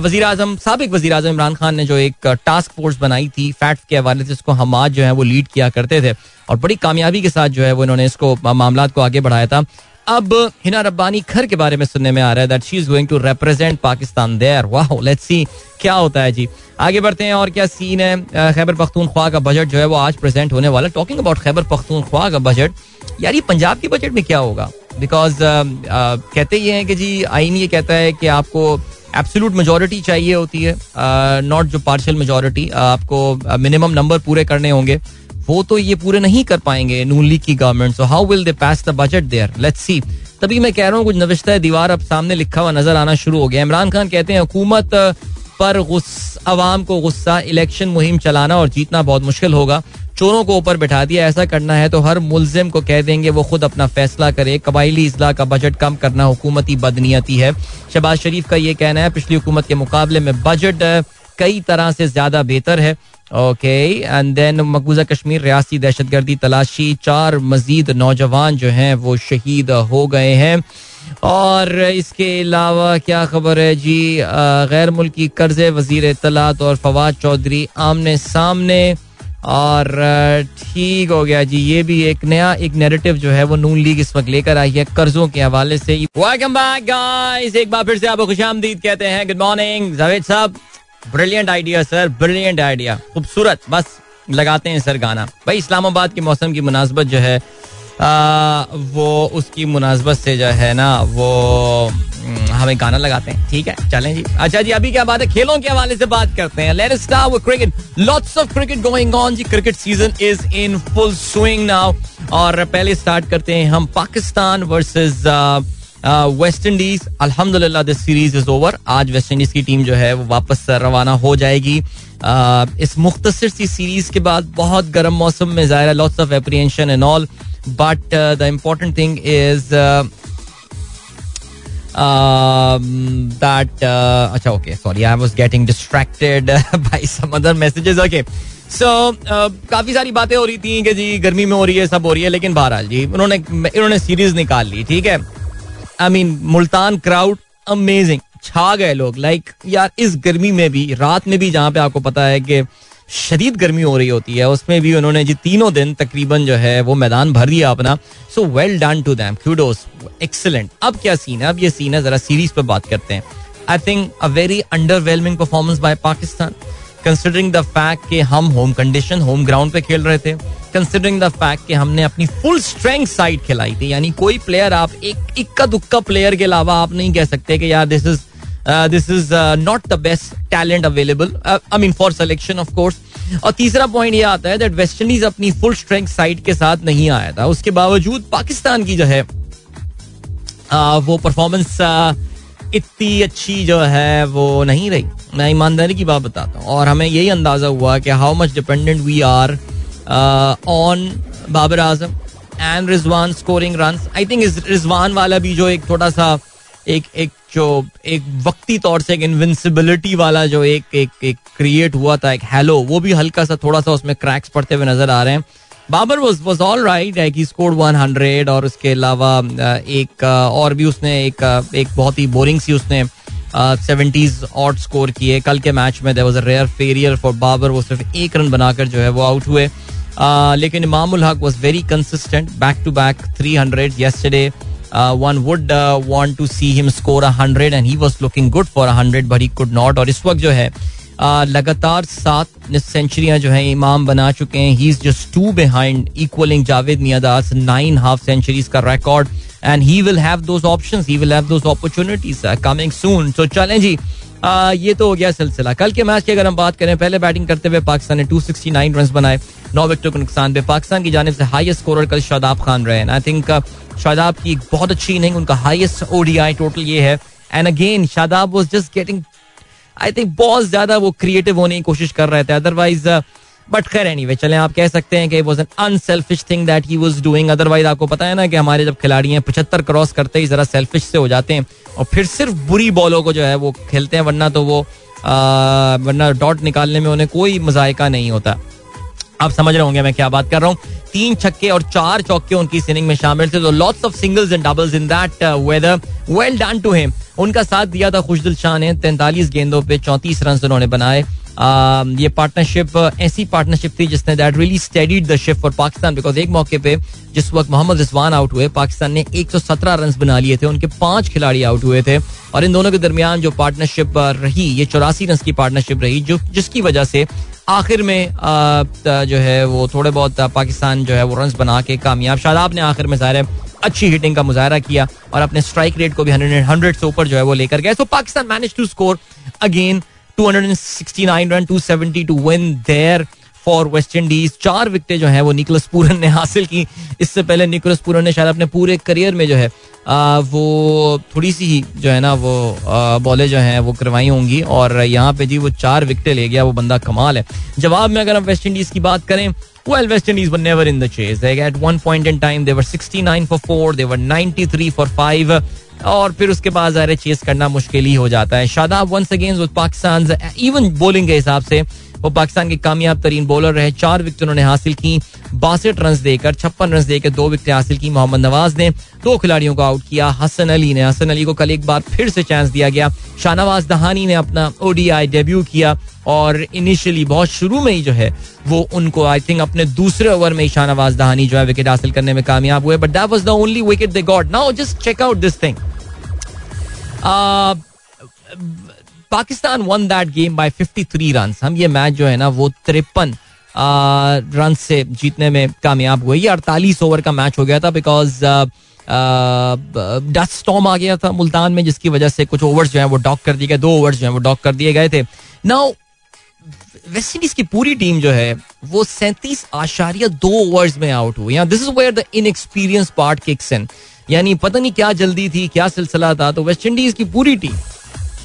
वजी अजम सबक वज़ीर आज़म इमरान खान ने जो एक टास्क फोर्स बनाई थी फैट के हवाले से इसको हमाद जो है वो लीड किया करते थे। और बड़ी कामयाबी के साथ जो है वो इन्होंने इसको मामला को आगे बढ़ाया था। अब हिना रब्बानी खर के बारे में सुनने में आ रहा है that she is going to represent Pakistan there वाह लेट्स सी क्या होता है जी। आगे बढ़ते हैं और क्या सीन है? खैबर पख्तूनख्वा का बजट जो है वो आज प्रेजेंट होने वाला टॉकिंग अबाउट खैबर पख्तूनख्वा का बजट यार ये पंजाब के बजट में क्या होगा? बिकॉज़ कहते ये हैं कि जी आइन ये कहता है कि आपको एब्सोलूट मेजोरिटी चाहिए होती है। नॉट जो पार्शल मेजोरिटी आपको मिनिमम नंबर पूरे करने होंगे। वो तो ये पूरे नहीं कर पाएँगे नून लीग की government so how will they pass the budget there let's see तभी मैं कह रहा हूँ, कुछ नविश्ता दीवार अब सामने लिखा हुआ नज़र आना शुरू हो गया इमरान खान कहते हैं, हुकूमत पर अवाम को गुस्सा इलेक्शन मुहिम चलाना और जीतना बहुत मुश्किल होगा। चोरों को ऊपर बैठा दिया, ऐसा करना है तो हर मुलजिम को कह देंगे, वो खुद अपना फैसला करे। कबाइली इजला का बजट कम करना हुकूमती बदनीयती है। शहबाज शरीफ का ये कहना है, पिछली हुकूमत के मुकाबले में बजट कई तरह से ज़्यादा बेहतर है। ओके एंड देन मकबूजा कश्मीर रियासी दहशत गर्दी तलाशी चार मजीद नौजवान जो हैं, वो शहीद हो गए हैं। और इसके अलावा क्या खबर है जी? गैर मुल्की कर्ज वज़ीर तलात और फवाद चौधरी आमने सामने। और ठीक हो गया जी, ये भी एक नया, एक नेरेटिव जो है वो नून लीग इस वक्त लेकर आई है कर्जों के हवाले से। वेलकम बैक गाइस एक बार फिर से आपको खुशामदीद कहते हैं। गुड मॉर्निंग जावेद साहब। Brilliant idea sir brilliant idea खूबसूरत. बस लगाते हैं सर गाना। भाई इस्लामाबाद के मौसम की मुनासबत जो है आ, वो उसकी मुनासबत से जो है ना वो हम्म, हमें गाना लगाते हैं। ठीक है? चलें जी। अच्छा जी अभी क्या बात है? खेलों के हवाले से बात करते हैं। Let start with cricket lots of cricket going on ji. Cricket season is in full swing now और पहले स्टार्ट करते हैं हम पाकिस्तान वर्सेस वेस्ट इंडीज अल्हम्दुलिल्लाह दिस सीरीज़ इज़ ओवर आज वेस्ट इंडीज की टीम जो है वो वापस रवाना हो जाएगी। Uh, इस मुख्तसर सी सीरीज़ के बाद बहुत गर्म मौसम में ज़ाहिर है lots of apprehension and all but the important thing is that अच्छा okay sorry I was getting distracted by some messages okay so काफ़ी सारी बातें हो रही थी कि जी गर्मी में हो रही है सब हो रही है लेकिन बहरहाल जी उन्होंने इन्होंने सीरीज़ निकाल ली ठीक है? I mean Multan crowd amazing छा गए लोग. लाइक यार, इस गर्मी में भी, रात में भी जहाँ पे आपको पता है कि शदीद गर्मी हो रही होती है, उसमें भी उन्होंने जी तीनों दिन तकरीबन जो है, वो मैदान भर दिया अपना. So well done to them kudos excellent अब क्या सीन है? अब ये सीन है, जरा सीरीज़ पर बात करते हैं. I think a very underwhelming performance by Pakistan considering the fact कि हम होम कंडीशन होम ग्राउंड पे खेल रहे थे. कंसिडरिंग द फैक्ट कि हमने अपनी फुल स्ट्रेंथ साइड खिलाई थी। यानी कोई प्लेयर आप एक इक्का दुक्का प्लेयर के अलावा आप नहीं कह सकते कि यार this is this is not the best talent available I mean for selection of course और तीसरा पॉइंट ये आता है दैट वेस्ट इंडीज अपनी फुल स्ट्रेंथ साइड के साथ नहीं आया था। उसके बावजूद पाकिस्तान की जो है uh, वो परफॉर्मेंस uh, इतनी अच्छी जो है वो नहीं रही। मैं ईमानदारी की बात बताता हूँ और हमें यही अंदाज़ा हुआ कि how much dependent we are on Babar Azam and Rizwan scoring run I think Rizwan वाला भी जो एक थोड़ा सा एक एक जो एक वक्ती तौर से एक इनविंसिबिलिटी वाला जो एक एक एक क्रिएट हुआ था एक हेलो वो भी हल्का सा थोड़ा सा उसमें क्रैक्स पड़ते हुए नज़र आ रहे हैं Babar was was all right like he scored 100 और उसके अलावा एक और भी उसने एक एक बहुत ही बोरिंग सी उसने सेवेंटीज ऑट स्कोर किए कल के मैच में there was a rare failure for Babar वो सिर्फ़ एक रन बनाकर जो है वो आउट हुए लेकिन Imamul Haq was very consistent back to back three hundred yesterday one would want to see him score hundred and he was looking good for hundred but he could not और इस वक्त जो है uh, लगातार सात सेंचुरियाँ जो है इमाम बना चुके हैं। He is just two behind equalling Javed Miandad nine half centuries का record and he will have those options he will have those opportunities coming soon so चलें जी आ, ये तो हो गया सिलसिला। कल के मैच की अगर हम बात करें पहले बैटिंग करते हुए पाकिस्तान ने 269 रन बनाए नौ विकेटों के नुकसान पे। पाकिस्तान की जानब से हाईएस्ट स्कोर कल शादाब खान रहे आई थिंक शादाब की बहुत अच्छी इनिंग उनका हाईएस्ट ओडीआई टोटल ये है। And again Shadab was just getting I think बहुत ज़्यादा वो क्रिएटिव होने की कोशिश कर रहे थे। अदरवाइज़ बट खैर एनी वे चले, आप कह सकते हैं कि was an unselfish thing that he was doing otherwise आपको पता है ना कि हमारे जब खिलाड़ी हैं, पचहत्तर क्रॉस करते ही जरा सेल्फिश से हो जाते हैं। और फिर सिर्फ़ बुरी बॉलों को जो है वो खेलते हैं, वरना तो वो वरना डॉट निकालने में उन्हें कोई मजायका नहीं होता। आप समझ रहे होंगे मैं क्या बात कर रहा हूँ। तीन छक्के और चार चौके उनकी इनिंग में शामिल थे तो lots of singles and doubles in that weather well done to him उनका साथ दिया था खुशदिल शाह ने, तैंतालीस गेंदों पे चौंतीस रन उन्होंने बनाए। ये पार्टनरशिप ऐसी पार्टनरशिप थी जिसने that really steadied the ship for Pakistan because एक मौके पे जिस वक्त मोहम्मद रिजवान आउट हुए पाकिस्तान ने 117 रन बना लिए थे, उनके पाँच खिलाड़ी आउट हुए थे और इन दोनों के दरमियान जो पार्टनरशिप रही, ये चौरासी रन की पार्टनरशिप रही, जो, जिसकी वजह से आखिर में जो है वो थोड़े बहुत पाकिस्तान जो है वो रन बना के कामयाब। शादाब ने आखिर में ज़ाहिर अच्छी हिटिंग का मुजाहरा किया और अपने स्ट्राइक रेट को भी हंड्रेड हंड्रेड से ऊपर जो है वो लेकर गए। तो Pakistan manage to score again 269 run 270 to win there for West Indies चार विकटे जो है वो निकोलस पूरन ने हासिल की। इससे पहले निकोलस पूरन ने शायद अपने पूरे करियर में जो है आ, वो थोड़ी सी ही जो है ना वो बॉलें जो हैं वो करवाई होंगी और यहाँ पे जी वो चार विकेटें ले गया वो बंदा कमाल है। जवाब में अगर हम वेस्ट इंडीज की बात करें Well, West Indies were never in the chase. They at one point in time they were 69 for 4, they were 93 for 5. और फिर उसके बाद ज़ाहिर चेस करना मुश्किल ही हो जाता है Shadab once against Pakistan even bowling के हिसाब से वो पाकिस्तान के कामयाब तरीन बॉलर रहे। चार विकेट उन्होंने हासिल की। बासठ रन देकर, छप्पन रन देकर दो विकेट हासिल की मोहम्मद नवाज़ ने। दो खिलाड़ियों को आउट किया हसन अली ने। हसन अली को कल एक बार फिर से चांस दिया गया। शाहनवाज दहानी ने अपना ओडीआई डेब्यू किया और इनिशियली बहुत शुरू में ही जो है, वो उनको आई थिंक अपने दूसरे ओवर में शाहनवाज दहानी जो है विकेट हासिल करने में कामयाब हुए। But that was the only wicket they got now just check out this thing Pakistan won that game by 53 run हम ये मैच जो है ना, वो तिरपन रन से जीतने में कामयाब हुए। ये अड़तालीस ओवर का मैच हो गया था बिकॉज़ डस्ट स्टॉम आ गया था मुल्तान में, जिसकी वजह से कुछ ओवर्स जो है वो डॉक कर दिए गए। दो ओवर्स जो है वो डॉक कर दिए गए थे। नाउ वेस्ट इंडीज की पूरी टीम जो है, वो सैंतीस आशारिया दो ओवर्स में आउट हुई। This is where the inexperience part kicks in यानी पता नहीं क्या जल्दी थी, क्या सिलसिला था। तो वेस्ट इंडीज की पूरी टीम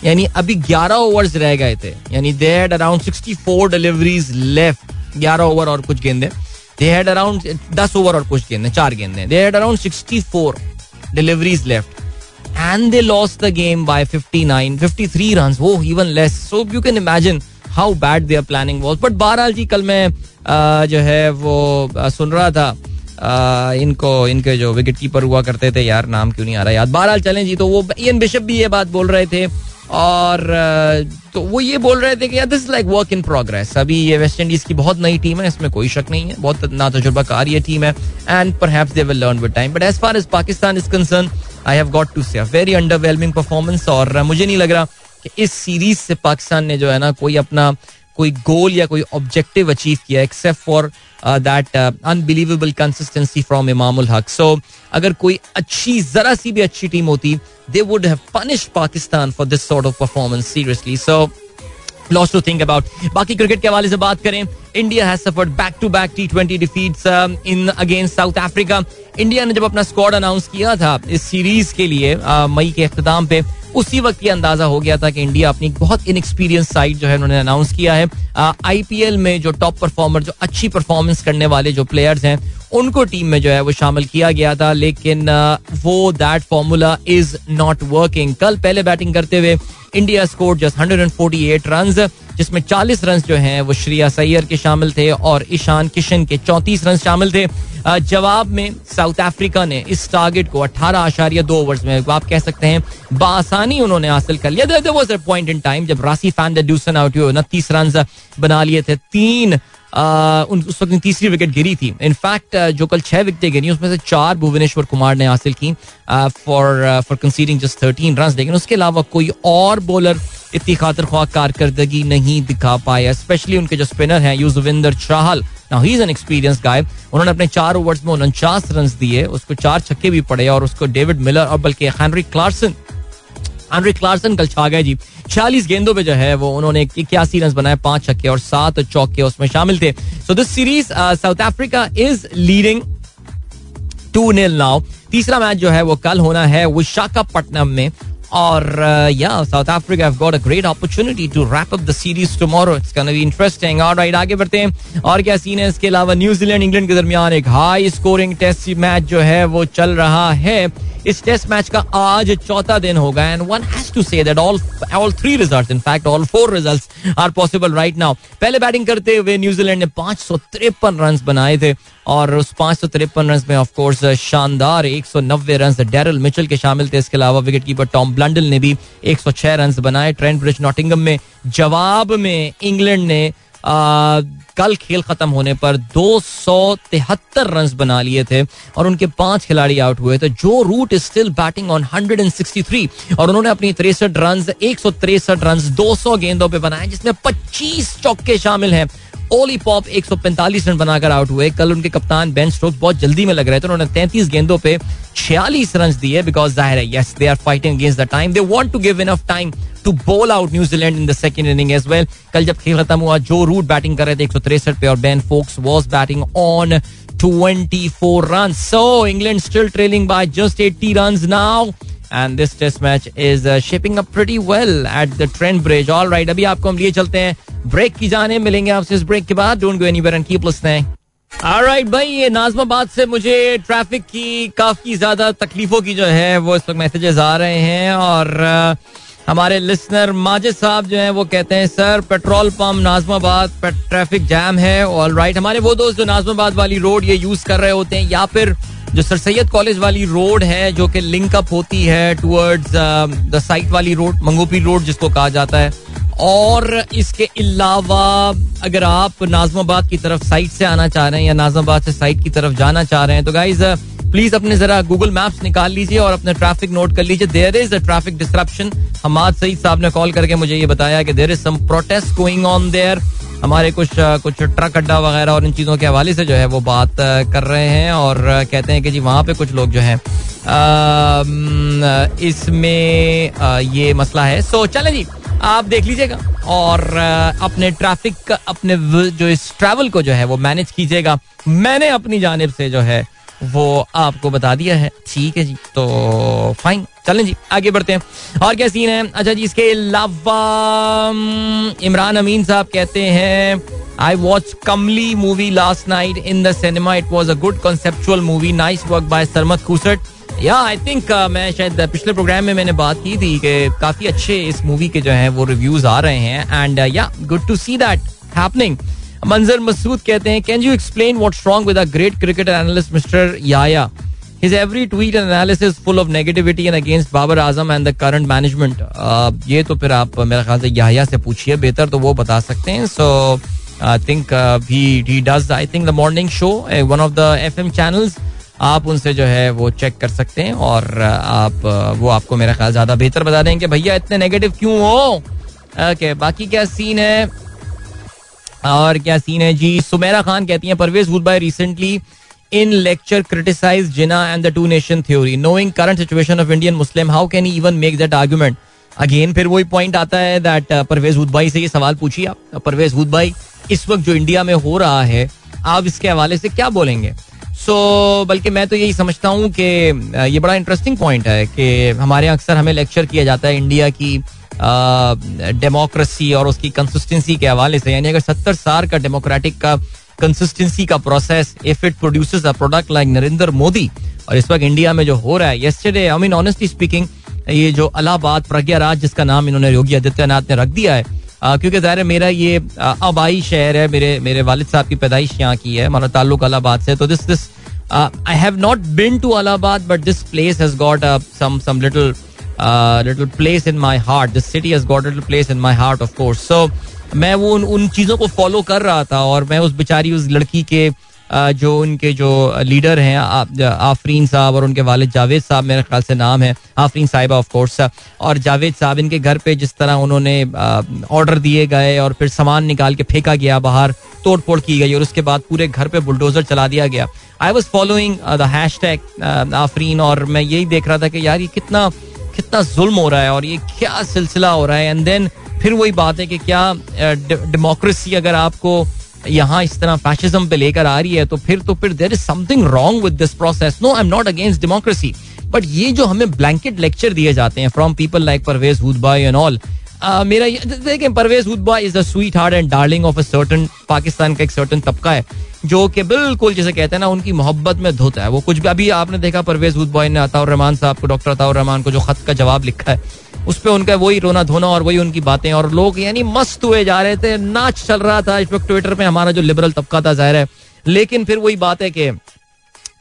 यानी अभी 11 ओवर्स रह गए थे। यानी they had around 64 deliveries left 11 over और कुछ गेंदे। दे हैड अराउंड 10 ओवर और कुछ गेंदे, चार गेंदे। They had around 64 deliveries left and they lost the game by 59 53 runs वो even less so you can imagine how bad their planning was but बहरहाल जी, कल मैं जो है, वो सुन रहा था इनको, इनके जो विकेट कीपर हुआ करते थे। यार, नाम क्यों नहीं आ रहा याद? बहरहाल चलें जी तो वो इयन बिशप भी ये बात बोल रहे थे। और तो वो ये बोल रहे थे कि this like work in progress अभी ये वेस्ट इंडीज की बहुत नई टीम है, इसमें कोई शक नहीं है। बहुत ना तजुर्बाकार ये टीम है एंड पर they will learn with time but as far as Pakistan is concerned I have got to say very underwhelming performance और मुझे नहीं लग रहा कि इस सीरीज़ से पाकिस्तान ने जो है ना, कोई अपना, कोई गोल या कोई ऑब्जेक्टिव अचीव किया except for that unbelievable consistency from Imamul Haq so अगर कोई अच्छी जरा सी भी अच्छी टीम होती they would have punish Pakistan for this sort of performance seriously so lots to think about बाकी क्रिकेट के हवाले से बात करें India has suffered back to back T twenty defeats in against South Africa India ने जब अपना स्क्वाड अनाउंस किया था इस सीरीज़ के लिए uh, मई के अख्ताम पे उसी वक्त ये अंदाज़ा हो गया था कि इंडिया अपनी बहुत इनएक्सपीरियंस साइड जो है उन्होंने अनाउंस किया है। आईपीएल में जो टॉप परफॉर्मर जो अच्छी परफॉर्मेंस करने वाले जो प्लेयर्स हैं, उनको टीम में जो है वो शामिल किया गया था। लेकिन वो that formula is not working कल पहले बैटिंग करते हुए इंडिया स्कोर जस्ट 148 रन जिसमें 40 रन जो हैं, वो श्रेया सैयर के शामिल थे और ईशान किशन के 34 रन शामिल थे। जवाब में साउथ अफ्रीका ने इस टारगेट को अठारह आशारिया दो ओवर्स में, आप कह सकते हैं बासानी उन्होंने हासिल कर लिया। Was a point in time जब रासी फ़ैन ड्यूसन आउट हुए, उनतीस रन बना लिए थे। तीन उस वक्त तीसरी विकेट गिरी थी। इनफैक्ट जो कल छह विकेटें गिरी, उसमें से चार भुवनेश्वर कुमार ने हासिल की for for conceding just thirteen run लेकिन उसके अलावा कोई और बॉलर इतनी खातर ख्वाह कारकर्दगी नहीं दिखा पाया स्पेशली उनके जो स्पिनर हैं, Yuzvendra Chahal. Now he is an experience guy उन्होंने अपने चार ओवर्स में उनचास रन दिए, उसको चार छक्के भी पड़े और उसको डेविड मिलर और बल्कि हेनरी क्लार्सन हेनरी क्लार्सन कल छा गए जी। छियालीस गेंदों पे जो है वो उन्होंने इक्यासी रन बनाए, पाँच छक्के और सात चौके उसमें शामिल थे। So this series South Africa is leading two nil now तीसरा मैच जो है वो कल होना है विशाखापट्टनम में। और या South Africa have got a great opportunity to wrap up the series tomorrow it's gonna be interesting alright आगे बढ़ते हैं और क्या सीन है इसके अलावा न्यूजीलैंड इंग्लैंड के दरमियान एक हाई स्कोरिंग टेस्ट मैच जो है वो चल रहा है इस टेस्ट मैच का आज चौथा दिन होगा and one has to say that all all three results in fact all four results are possible right now पहले बैटिंग करते हुए न्यूजीलैंड ने पाँच सौ तिरपन रन बनाए थे, और उस पाँच सौ तिरपन रन में ऑफकोर्स शानदार एक सौ नब्बे रन डेरल मिचल के शामिल थे। इसके अलावा विकेट कीपर टॉम ब्लंडल ने भी एक सौ छह रन बनाए। ट्रेंड ब्रिज नॉटिंगम में, जवाब में इंग्लैंड ने कल खेल खत्म होने पर दो सौ तिहत्तर रन बना लिए थे और उनके पाँच खिलाड़ी आउट हुए। थे जो Root is still batting on 163 और उन्होंने अपनी तिरसठ रन एक सौ तिरसठ रन दो सौ गेंदों पर बनाए, जिसमें 25 चौके शामिल हैं। ओली पॉप 145 रन बनाकर आउट हुए कल उनके कप्तान बेन स्ट्रोक बहुत जल्दी में लग रहे थे, उन्होंने 33 गेंदों पे 46 रन दिए बिकॉज़ ज़ाहिर है yes they are fighting against the time they want to give enough time to bowl out New Zealand in the second inning as well कल जब खेल खत्म हुआ जो रूट बैटिंग कर रहे थे एक पे और Ben Foakes was batting on 24 runs. So, England still trailing by just 80 runs now. This test match is uh, shaping up pretty well at the Trent Bridge. All right, अभी आपको हम लिए चलते हैं। ब्रेक की जाने मिलेंगे आपसे इस ब्रेक के बाद। Don't go anywhere and keep listening right भाई ये नाजमाबाद से मुझे ट्रैफ़िक की काफ़ी ज़्यादा तकलीफों की जो है वो इस वक्त मैसेजेस आ रहे हैं। और हमारे लिसनर माजिद साहब जो हैं वो कहते हैं सर पेट्रोल पंप नाजमाबाद पर ट्रैफ़िक जैम है. ऑल राइट हमारे वो दोस्त जो नाजमाबाद वाली रोड ये यूज़ कर रहे होते हैं या फिर जो सर सैयद कॉलेज वाली रोड है, जो कि लिंक अप होती है टूवर्ड्स द साइट वाली रोड मंगोपी रोड जिसको कहा जाता है। और इसके अलावा अगर आप नाजमाबाद की तरफ़ साइट से आना चाह रहे हैं या नाजमाबाद से साइट की तरफ़ जाना चाह रहे हैं तो गाइज़ प्लीज़ अपने जरा गूगल मैप्स निकाल लीजिए और अपने ट्रैफ़िक नोट कर लीजिए। There is a traffic disruption Hammad Saeed साहब ने कॉल करके मुझे ये बताया कि there is some protest going on there हमारे कुछ कुछ ट्रक अड्डा वगैरह और इन चीज़ों के हवाले से जो है वो बात कर रहे हैं और कहते हैं कि जी वहाँ पे कुछ लोग जो हैं इसमें ये मसला है। सो चले जी, आप देख लीजिएगा और अपने ट्रैफ़िक अपने जो इस ट्रैवल को जो है वो मैनेज कीजिएगा। मैंने अपनी जानब से जो है वो आपको बता दिया है। ठीक है जी तो फाइन चलें जी, आगे बढ़ते हैं। और क्या सीन है? अच्छा जी, इसके अलावा इमरान अमीन साहब कहते हैं I watch Kamli movie last night in the cinema it was a good conceptual movie nice work by Sarmad Khoosat yeah I think मैं शायद पिछले प्रोग्राम में मैंने बात की थी कि काफ़ी अच्छे इस मूवी के जो है, वो रिव्यूज़ आ रहे हैं। And yeah good to see that happening Manzar Masood कहते हैं can you explain what's wrong with a great cricket analyst mister Yahya His every tweet and analysis full of negativity and against Babar Azam and the current management. Uh, ये तो फिर आप मेरे ख्याल से याहिया से पूछिए बेहतर तो वो बता सकते हैं। So I think he he does I think the morning show one of the FM channels आप उनसे जो है वो चेक कर सकते हैं और आप वो आपको मेरा ख्याल ज़्यादा बेहतर बता देंगे। भैया इतने नेगेटिव क्यों हो? ओके बाकी क्या सीन है? और क्या सीन है जी सुमेरा खान कहती हैं Pervez Hoodbhoy recently lecture criticized Jinnah and the two nation theory. Knowing current situation of Indian Muslim, how can he even make that argument? Again फिर वही पॉइंट आता है दैट परवेज हुदबाई से ये सवाल पूछिए आप परवेज हुदबाई इस वक्त जो इंडिया में हो रहा है आप इसके हवाले से क्या बोलेंगे सो so, बल्कि मैं तो यही समझता हूँ कि ये बड़ा इंटरेस्टिंग पॉइंट है कि हमारे अक्सर हमें लेक्चर किया जाता है इंडिया की डेमोक्रेसी और उसकी कंसिस्टेंसी के हवाले से, यानी अगर सत्तर साल का डेमोक्रेटिक का कंसिस्टेंसी का process if it produces a product like Narendra Modi, और इस वक्त इंडिया में जो हो रहा है yesterday I mean honestly speaking ये जो अलाहाबाद प्रज्ञा राज, जिसका नाम इन्होंने योगी आदित्यनाथ ने रख दिया है क्योंकि ज़ाहिर मेरा ये आबाई शहर है, मेरे मेरे वालिद साहब की पैदाइश यहाँ की है, हमारा ताल्लुक अलाहाबाद से तो this this I have not been to Allahabad but this place has got some some little little place in my heart this city has got little place in my heart of course so मैं वो उन उन चीज़ों को फॉलो कर रहा था और मैं उस बेचारी, उस लड़की के जो उनके जो लीडर हैं आफरीन साहब और उनके वालिद जावेद साहब, मेरे ख्याल से नाम है। आफरीन साहिबा ऑफ़ कोर्स और जावेद साहब इनके घर पे जिस तरह उन्होंने ऑर्डर दिए गए और फिर सामान निकाल के फेंका गया, बाहर तोड़ फोड़ की गई और उसके बाद पूरे घर पे बुलडोजर चला दिया गया। I was following the hashtag Afreen और मैं यही देख रहा था कि यार ये कितना कितना जुल्म हो रहा है और ये क्या सिलसिला हो रहा है। एंड देन फिर वही बात है कि क्या डेमोक्रेसी अगर आपको यहाँ इस तरह फैशिज्म पे लेकर आ रही है तो फिर तो फिर there is something wrong with this process no I am not against democracy but ये जो हमें ब्लैंकेट लेक्चर दिए जाते हैं from people like Pervez Hoodbhoy and all मेरा देखें, Pervez Hoodbhoy is the sweetheart and darling of a certain Pakistan का एक सर्टन तबका है, जो कि बिल्कुल जैसे कहते हैं ना, उनकी मोहब्बत में धोता है। वो कुछ भी अभी आपने देखा परवेज हुदबॉय ने अताउर रहमान साहब को, डॉक्टर अताउर रहमान को जो खत का जवाब लिखा है, उस पर उनका वही रोना धोना और वही उनकी बातें, और लोग यानी मस्त हुए जा रहे थे, नाच चल रहा था। इस वक्त ट्विटर पे हमारा जो लिबरल तबका था ज़ाहिर है। लेकिन फिर वही बात है कि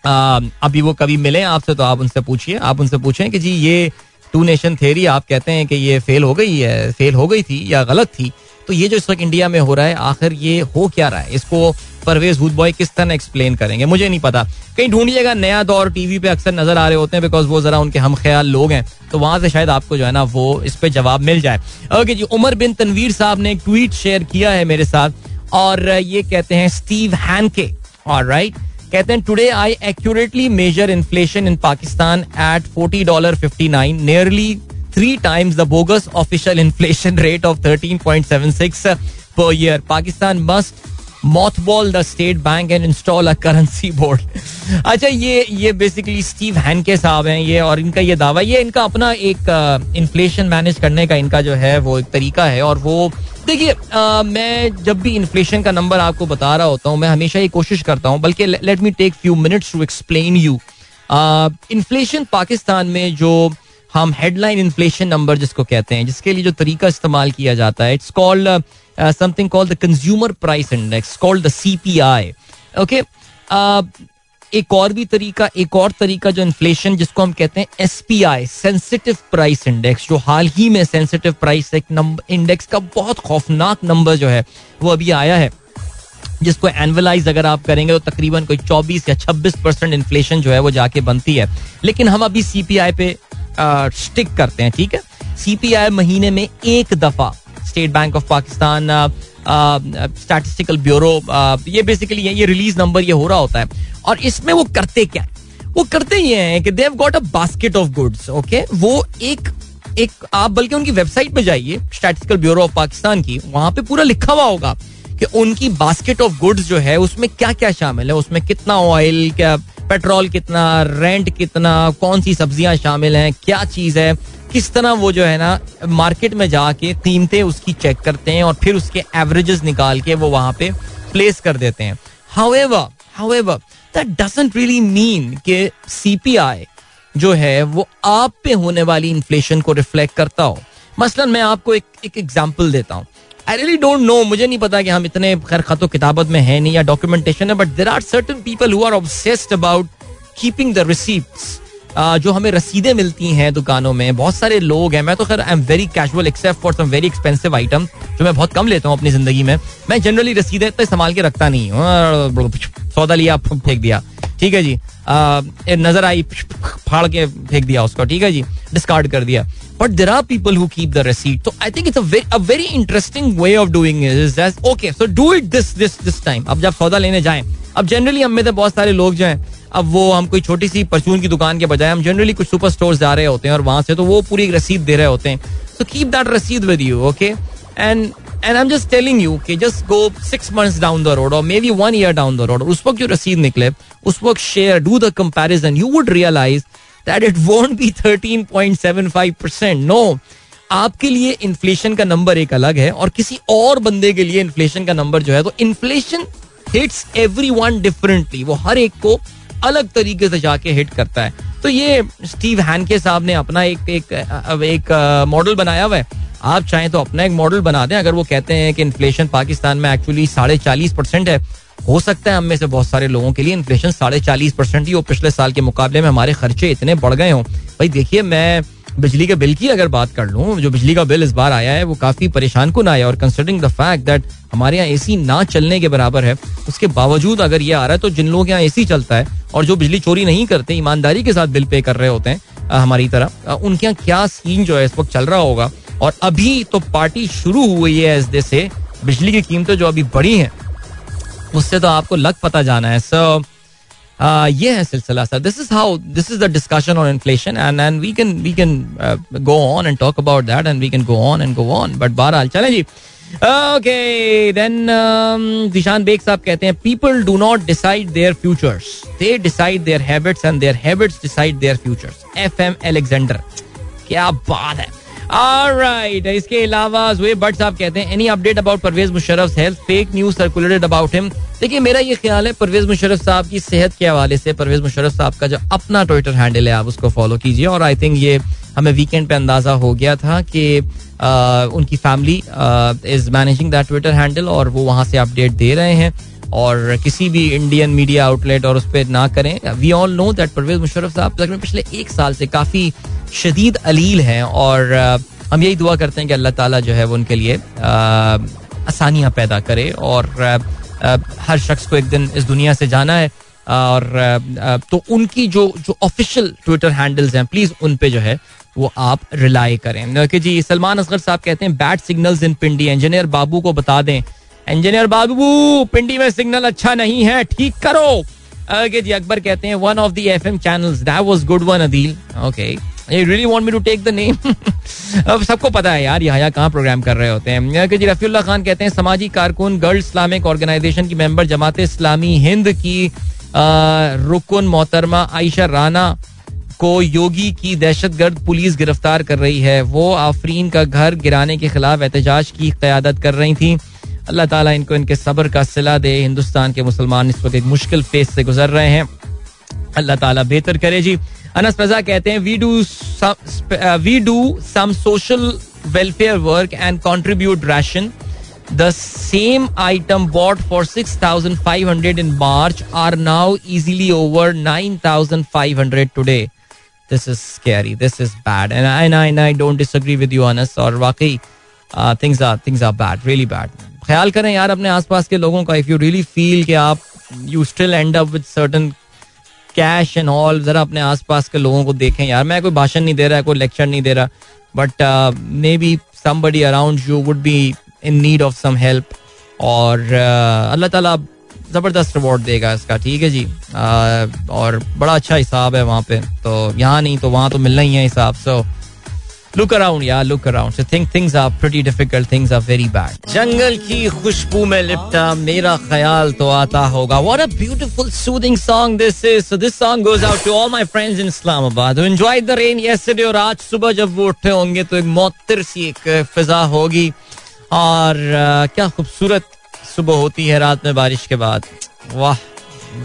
अभी वो कभी मिले आपसे तो आप उनसे पूछिए। आप उनसे पूछें कि जी, ये टू नेशन थेरी, आप कहते हैं कि ये फेल हो गई है, फेल हो गई थी या गलत थी तो ये जो इस वक्त इंडिया में हो रहा है, आखिर ये हो क्या रहा है? इसको परवेज हुद बॉय किस तरह एक्सप्लेन करेंगे? मुझे नहीं पता। कहीं ढूंढिएगा, नया दौर टीवी पे अक्सर नज़र आ रहे होते हैं बिकॉज़ वो जरा उनके हम ख्याल लोग हैं तो वहाँ से शायद आपको जो है ना, वो इस पे जवाब मिल जाए। ओके जी, उमर बिन तनवीर साहब ने एक ट्वीट शेयर किया है मेरे साथ, और ये कहते हैं स्टीव हैनके और राइट कहते हैं today I accurately measure inflation in Pakistan at forty dollar fifty nine nearly three times the bogus official inflation rate of thirteen point seven six per year Pakistan must mothball the state bank and install a currency board अच्छा ये ये बेसिकली स्टीव हैनके साहब हैं ये और इनका ये दावा ये इनका अपना एक इन्फ्लेशन uh, मैनेज करने का इनका जो है वो एक तरीका है और वो देखिए uh, मैं जब भी इन्फ्लेशन का नंबर आपको बता रहा होता हूँ मैं हमेशा ये कोशिश करता हूँ बल्कि let me take few minutes to explain you inflation Pakistan में जो हम हेडलाइन इन्फ्लेशन नंबर जिसको कहते हैं, जिसके लिए जो तरीका इस्तेमाल किया जाता है it's called something called the consumer price index called the C P I okay एक और भी तरीका, एक और तरीका जो इन्फ्लेशन जिसको हम कहते हैं S P I sensitive price index जो हाल ही में सेंसिटिव प्राइस इंडेक्स का बहुत खौफनाक नंबर जो है, वो अभी आया है। जिसको एनवलाइज अगर आप करेंगे तो तकरीबन कोई 24 या 26 परसेंट इन्फ्लेशन जो है वो जाके बनती है। लेकिन हम अभी सीपीआई पे स्टिक करते हैं, ठीक है? सीपीआई महीने में एक दफ़ा state bank of Pakistan statistical bureau ये बेसिकली ये रिलीज़ नंबर ये हो रहा होता है। और इसमें वो करते क्या वो करते ये हैं कि they've got a basket of goods okay वो एक एक, आप बल्कि उनकी वेबसाइट पे जाइए स्टैटिस्टिकल ब्यूरो ऑफ़ पाकिस्तान की, वहाँ पे पूरा लिखा हुआ होगा कि उनकी बास्केट ऑफ़ गुड्स जो है, उसमें क्या क्या शामिल है? उसमें कितना ऑयल क्या पेट्रोल कितना रेंट कितना कौन सी सब्ज़ियाँ शामिल हैं, क्या चीज़ है, किस तरह वो जो है ना मार्केट में जाके कीमतें उसकी चेक करते हैं और फिर उसके एवरेजेस निकाल के वो वहाँ पे प्लेस कर देते हैं। However however that doesn't really mean कि सीपीआई जो है, वो आप पे होने वाली इन्फ्लेशन को रिफ्लेक्ट करता हो। मसलन मैं आपको एक एक एग्जांपल देता हूँ। आई रियली डोंट नो मुझे नहीं पता कि हम इतने खैर खतो किताबत में है नहीं या डॉक्यूमेंटेशन है but there are certain people who are obsessed about keeping the receipts जो हमें रसीदें मिलती हैं दुकानों में, बहुत सारे लोग हैं। मैं तो खैर I am very casual except for some very expensive item जो मैं बहुत कम लेता हूँ अपनी ज़िंदगी में। मैं जनरली रसीदें इतना इस्तेमाल के रखता नहीं हूँ। सौदा लिया फेंक दिया। ठीक है जी? नज़र आई फाड़ के फेंक दिया उसको, ठीक है जी? डिस्कार्ड कर दिया। But there are people who keep the receipt तो I think it's a very interesting way of doing okay so do it this this this time अब जब सौदा लेने जाएँ, अब जनरली हम में से बहुत सारे लोग जो हैं अब वो हम कोई छोटी सी परचून की दुकान के बजाय हम जनरली कुछ सुपर स्टोर जा रहे होते हैं और वहाँ से तो वो पूरी रसीद दे रहे होते हैं। सो कीप दैट रसीद with you okay and and I am just telling you कि just go six months down the road और maybe one year down the road उस वक्त जो रसीद निकले, उस वक्त share do the comparison you would realise that it won't be thirteen point seven five percent no आपके लिए इन्फ्लेशन का नंबर एक अलग है और किसी और बंदे के लिए इन्फ्लेशन का नंबर जो है तो inflation hits everyone differently वो हर एक को अलग तरीके से जाके हिट करता है। तो ये स्टीव हैनके साहब ने अपना एक एक एक मॉडल बनाया हुआ है। आप चाहें तो अपना एक मॉडल बना दें, अगर वो कहते हैं कि इन्फ्लेशन पाकिस्तान में एक्चुअली साढ़े चालीस परसेंट है। हो सकता है हम में से बहुत सारे लोगों के लिए इन्फ्लेशन साढ़े चालीस परसेंट ही हो। पिछले साल के मुकाबले में हमारे खर्चे इतने बढ़ गए हों। भाई देखिए, मैं बिजली के बिल की अगर बात कर लूँ, जो बिजली का बिल इस बार आया है, वो काफ़ी परेशान कन आया और कंसिडरिंग द फैक्ट दैट हमारे यहाँ एसी ना चलने के बराबर है, उसके बावजूद अगर ये आ रहा है तो जिन लोगों के यहाँ एसी चलता है और जो बिजली चोरी नहीं करते, ईमानदारी के साथ बिल पे कर रहे होते हैं हमारी तरह उनके यहाँ क्या सीन जो है इस वक्त चल रहा होगा? और अभी तो पार्टी शुरू हुई है इस से, बिजली की कीमतें जो अभी बढ़ी हैं, उससे तो आपको लग पता जाना है। सो ये है सिलसिला sir this is how this is the discussion on inflation and and we can we can go on and talk about that and we can go on and go on but बहरहाल चलें जी ओके देन दिशान बेग साहब कहते हैं people do not decide their futures they decide their habits and their habits decide their futures F M Alexander क्या बात है Alright, इसके अलावा जुए भट्ट साहब कहते हैं any update about Pervez Musharraf health fake news circulated about him देखिए मेरा ये ख्याल है परवेज मुशर्रफ साहब की सेहत के हवाले से परवेज मुशर्रफ साहब का जो अपना ट्विटर हैंडल है आप उसको फॉलो कीजिए। और आई थिंक ये हमें वीकेंड पे अंदाज़ा हो गया था कि उनकी family is managing that Twitter handle और वो वहाँ से अपडेट दे रहे हैं। और किसी भी इंडियन मीडिया आउटलेट और उस पर ना करें। We all know that Pervez Musharraf साहब पिछले एक साल से काफ़ी शदीद अलील हैं और हम यही दुआ करते हैं कि अल्लाह ताला जो है वो उनके लिए आसानियाँ पैदा करे और हर शख्स को एक दिन इस दुनिया से जाना है। और तो उनकी जो जो ऑफिशियल ट्विटर हैंडल्स हैं, प्लीज़ उन पे जो है वो आप रिलाई करें। कि जी, सलमान असगर साहब कहते हैं bad signals in Pindi engineer babu को बता दें। इंजीनियर बाबू पिंडी में सिग्नल अच्छा नहीं है, ठीक करो। ओके जी, अकबर कहते हैं one of the FM channels that was good one Adeel okay you really want me to take the name अब सबको पता है यार यहाँ कहाँ प्रोग्राम कर रहे होते हैं। जी रफीउल्ला खान कहते हैं, समाजी कारकुन गर्ल इस्लामिक ऑर्गेनाइजेशन की मेंबर जमात इस्लामी हिंद की रुकन मोहतरमा आयशा राना को योगी की दहशतगर्द पुलिस गिरफ़्तार कर रही है। वो आफरीन का घर गिराने के खिलाफ एहतजाज की क्यादत कर रही थी। अल्लाह ताला इनको इनके सब्र का सिला दे, हिंदुस्तान के मुसलमान इस वक्त एक मुश्किल फेस से गुजर रहे हैं। अल्लाह ताला बेहतर करे जी। अनस रजा कहते हैं we do we do some social welfare work and contribute ration the same item bought for six thousand five hundred in March are now easily over nine thousand five hundred today this is scary this is bad and I I I don't disagree with you Anas और वाकई things are things are bad really bad ख्याल करें यार अपने आसपास के लोगों का इफ़ यू रियली फील कि आप you still end up with certain cash and all जरा अपने आसपास के लोगों को देखें। यार मैं कोई भाषण नहीं दे रहा है कोई लेक्चर नहीं दे रहा but maybe somebody around you would be in need of some help और uh, अल्लाह ताला ज़बरदस्त रिवॉर्ड देगा इसका ठीक है जी? Uh, और बड़ा अच्छा हिसाब है वहाँ पे तो यहाँ नहीं तो वहाँ तो मिलना ही है हिसाब सो लुक अराउंड यार look around think things are pretty difficult things are very bad जंगल की खुशबू में लिपटा, मेरा ख्याल तो आता होगा। What a beautiful soothing song this is so this song goes out to all my friends in Islamabad who enjoyed the rain yesterday और आज सुबह जब वो उठे होंगे तो एक मौतर सी एक फिजा होगी। और क्या खूबसूरत सुबह होती है रात में बारिश के बाद। वाह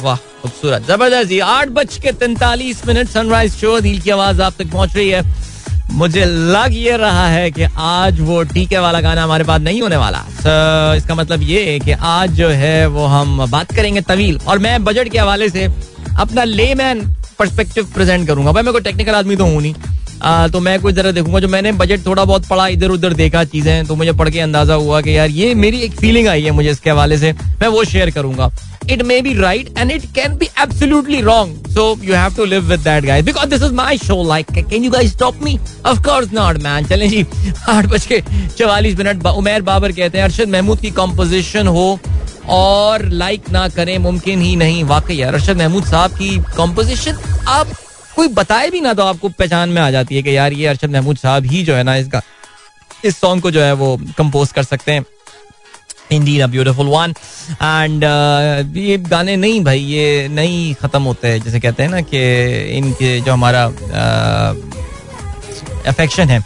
वाह, खूबसूरत, ज़बरदस्त आठ बज के तैतालीस मिनट सनराइज शो दिल की आवाज़ आप तक पहुँच रही है। मुझे लग ये रहा है कि आज वो टीके वाला गाना हमारे पास नहीं होने वाला। So, इसका मतलब ये कि आज जो है वो हम बात करेंगे तवील। और मैं बजट के हवाले से अपना लेमैन परस्पेक्टिव प्रेजेंट करूँगा भाई मैं कोई टेक्निकल आदमी तो हूँ नहीं आ, तो मैं कुछ जरा देखूँगा जो मैंने बजट थोड़ा बहुत पढ़ा इधर उधर देखा चीज़ें तो मुझे पढ़ के अंदाज़ा हुआ कि यार ये मेरी एक फीलिंग आई है मुझे इसके हवाले से मैं वो शेयर करूँगा it may be right and it can be absolutely wrong. So you have to live with that, guys. Because this is my show. Like, can you guys stop me? Of course not, man. चलें जी आठ बज के चवालीस मिनट उमेर बाबर कहते हैं अरशद महमूद की कॉम्पोजिशन हो और लाइक ना करें, मुमकिन ही नहीं। वाकई यार, अरशद महमूद साहब की कॉम्पोजिशन आप कोई बताए भी ना तो आपको पहचान में आ जाती है कि यार ये अरशद महमूद साहब ही जो है ना इसका, इस सॉन्ग को जो है वो कंपोज कर सकते हैं। Indeed a beautiful one and ये गाने नहीं भाई, ये नहीं खत्म होते हैं। जैसे कहते हैं ना कि इनके जो हमारा अफेक्शन है।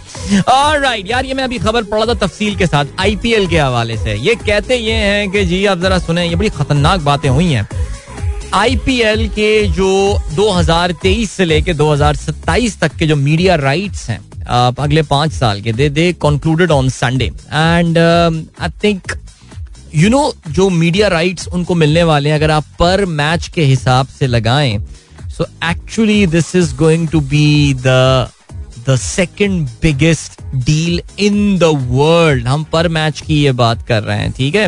और राइट यार, ये मैं अभी खबर पढ़ा था तफसील के साथ आईपीएल के हवाले से। ये कहते ये हैं कि जी, आप जरा सुने, ये बड़ी खतरनाक बातें हुई हैं। आईपीएल के जो 2023 से लेके 2027 तक के जो मीडिया राइट्स हैं अगले पाँच साल के they they concluded on Sunday and I think you know जो मीडिया राइट्स उनको मिलने वाले हैं, अगर आप पर मैच के हिसाब से लगाएँ so actually this is going to be the the second biggest deal in the world हम पर मैच की ये बात कर रहे हैं, ठीक है?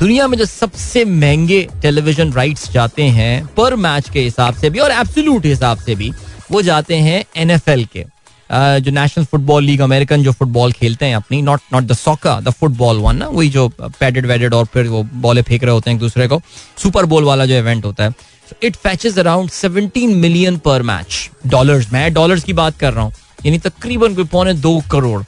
दुनिया में जो सबसे महँगे टेलीविज़न राइट्स जाते हैं पर मैच के हिसाब से भी और एब्सोल्यूट हिसाब से भी, वो जाते हैं एनएफएल के। जो नेशनल फुटबॉल लीग अमेरिकन जो फुटबॉल खेलते हैं अपनी not not the soccer the football one ना, वही जो पैडेड वेडेड और फिर वो बॉले फेंक रहे होते हैं एक दूसरे को सुपर बोल वाला जो इवेंट होता है। It fetches around 17 million per match dollars मैं डॉलर्स की बात कर रहा हूँ। यानी तकरीबन कोई पौने दो करोड़।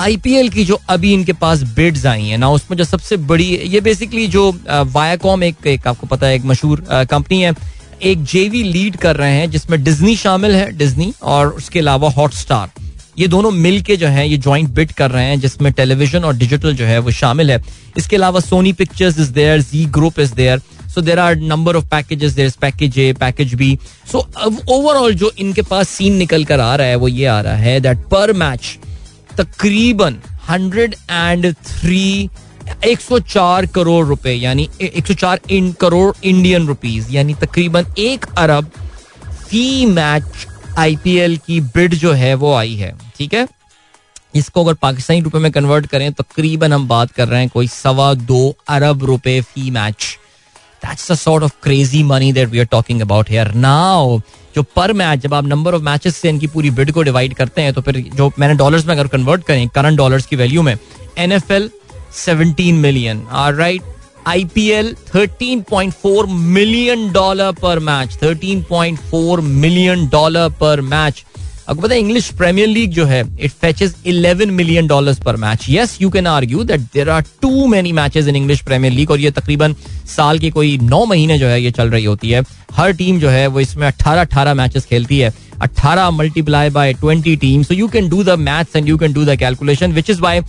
आईपीएल की जो अभी इनके पास बिड्स आई हैं ना उसमें जो सबसे बड़ी ये बेसिकली जो वायाकॉम एक, एक आपको पता है एक मशहूर कंपनी है एक जेवी लीड कर रहे हैं जिसमें डिज्नी शामिल है डिज्नी और उसके अलावा हॉटस्टार ये दोनों मिल के जो है ये ज्वाइंट बिट कर रहे हैं जिसमें टेलीविज़न और डिजिटल जो है वो शामिल है। इसके अलावा Sony Pictures is there Zee group is there so there are number of packages there is package A package B so overall जो इनके पास सीन निकल कर आ रहा है, वो ये आ रहा है दैट पर मैच तकरीबन हंड्रेड एंड थ्री 104 करोड़ रुपए, यानी 104 इन, करोड़ इंडियन रुपीस यानी तकरीबन एक अरब फ़ी मैच आईपीएल की बिड जो है, वो आई है, ठीक है? इसको अगर पाकिस्तानी रुपए में कन्वर्ट करें, तकरीबन हम बात कर रहे हैं कोई सवा दो अरब रुपए फ़ी match that's the sort of crazy money that we are talking about here now जो पर मैच जब आप नंबर ऑफ़ मैचेस से इनकी पूरी बिड को डिवाइड करते हैं तो फिर जो मैंने डॉलर्स में अगर कन्वर्ट करें करंट डॉलर्स की वैल्यू में NFL 17 million. All right. IPL 13.4 million dollar per match. 13.4 million dollar per match. आपको पता है इंग्लिश प्रीमियर लीग जो है it fetches 11 million dollars per match yes you can argue that there are too many matches in English premier league और ये तकरीबन साल के कोई नौ महीने जो है, ये चल रही होती है। हर टीम जो है, वो इसमें 18 18 मैचेस खेलती है। 18 multiply by 20 team so you can do the maths and you can do the calculation which is by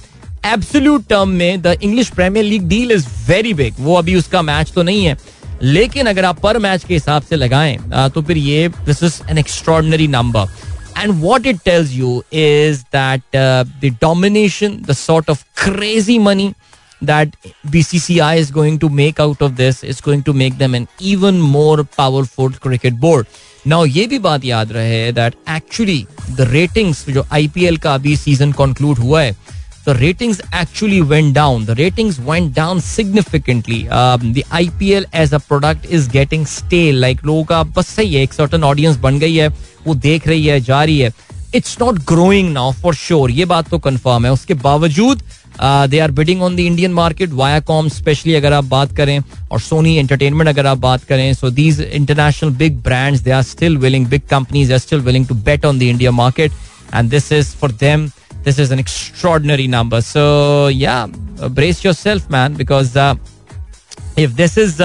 absolute term में the English premier league deal is very big वो अभी उसका मैच तो नहीं है। लेकिन अगर आप पर मैच के हिसाब से लगाएँ तो फिर ये this is an extraordinary number and what it tells you is that the domination the sort of crazy money that BCCI is going to make out of this is going to make them an even more powerful cricket board. Now ये भी बात याद रहे that actually the ratings जो IPL का अभी season conclude हुआ है the ratings actually went down. The ratings went down significantly. Um, the IPL as a product is getting stale. Like लोगों का बस सही है एक certain audience बन गई है वो देख रही है जा रही है it's not growing now for sure ये बात तो कंफर्म है उसके बावजूद they are bidding on the Indian market Viacom specially अगर आप बात करें और सोनी एंटरटेनमेंट अगर आप बात करें so these international big brands they are still willing big companies are still willing to bet on the India market and this is for them this is an extraordinary number so या brace yourself man because if this is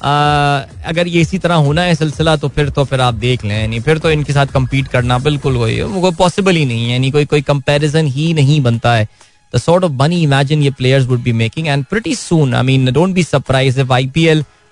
अगर ये इसी तरह होना है सिलसिला तो फिर तो फिर आप देख लें। यानी फिर तो इनके साथ कम्पीट करना बिल्कुल वही है। कोई पॉसिबल ही नहीं है। यानी कोई कोई कंपेरिजन ही नहीं बनता है। The sort of money imagine ये players would be making and pretty soon I mean don't be surprise if I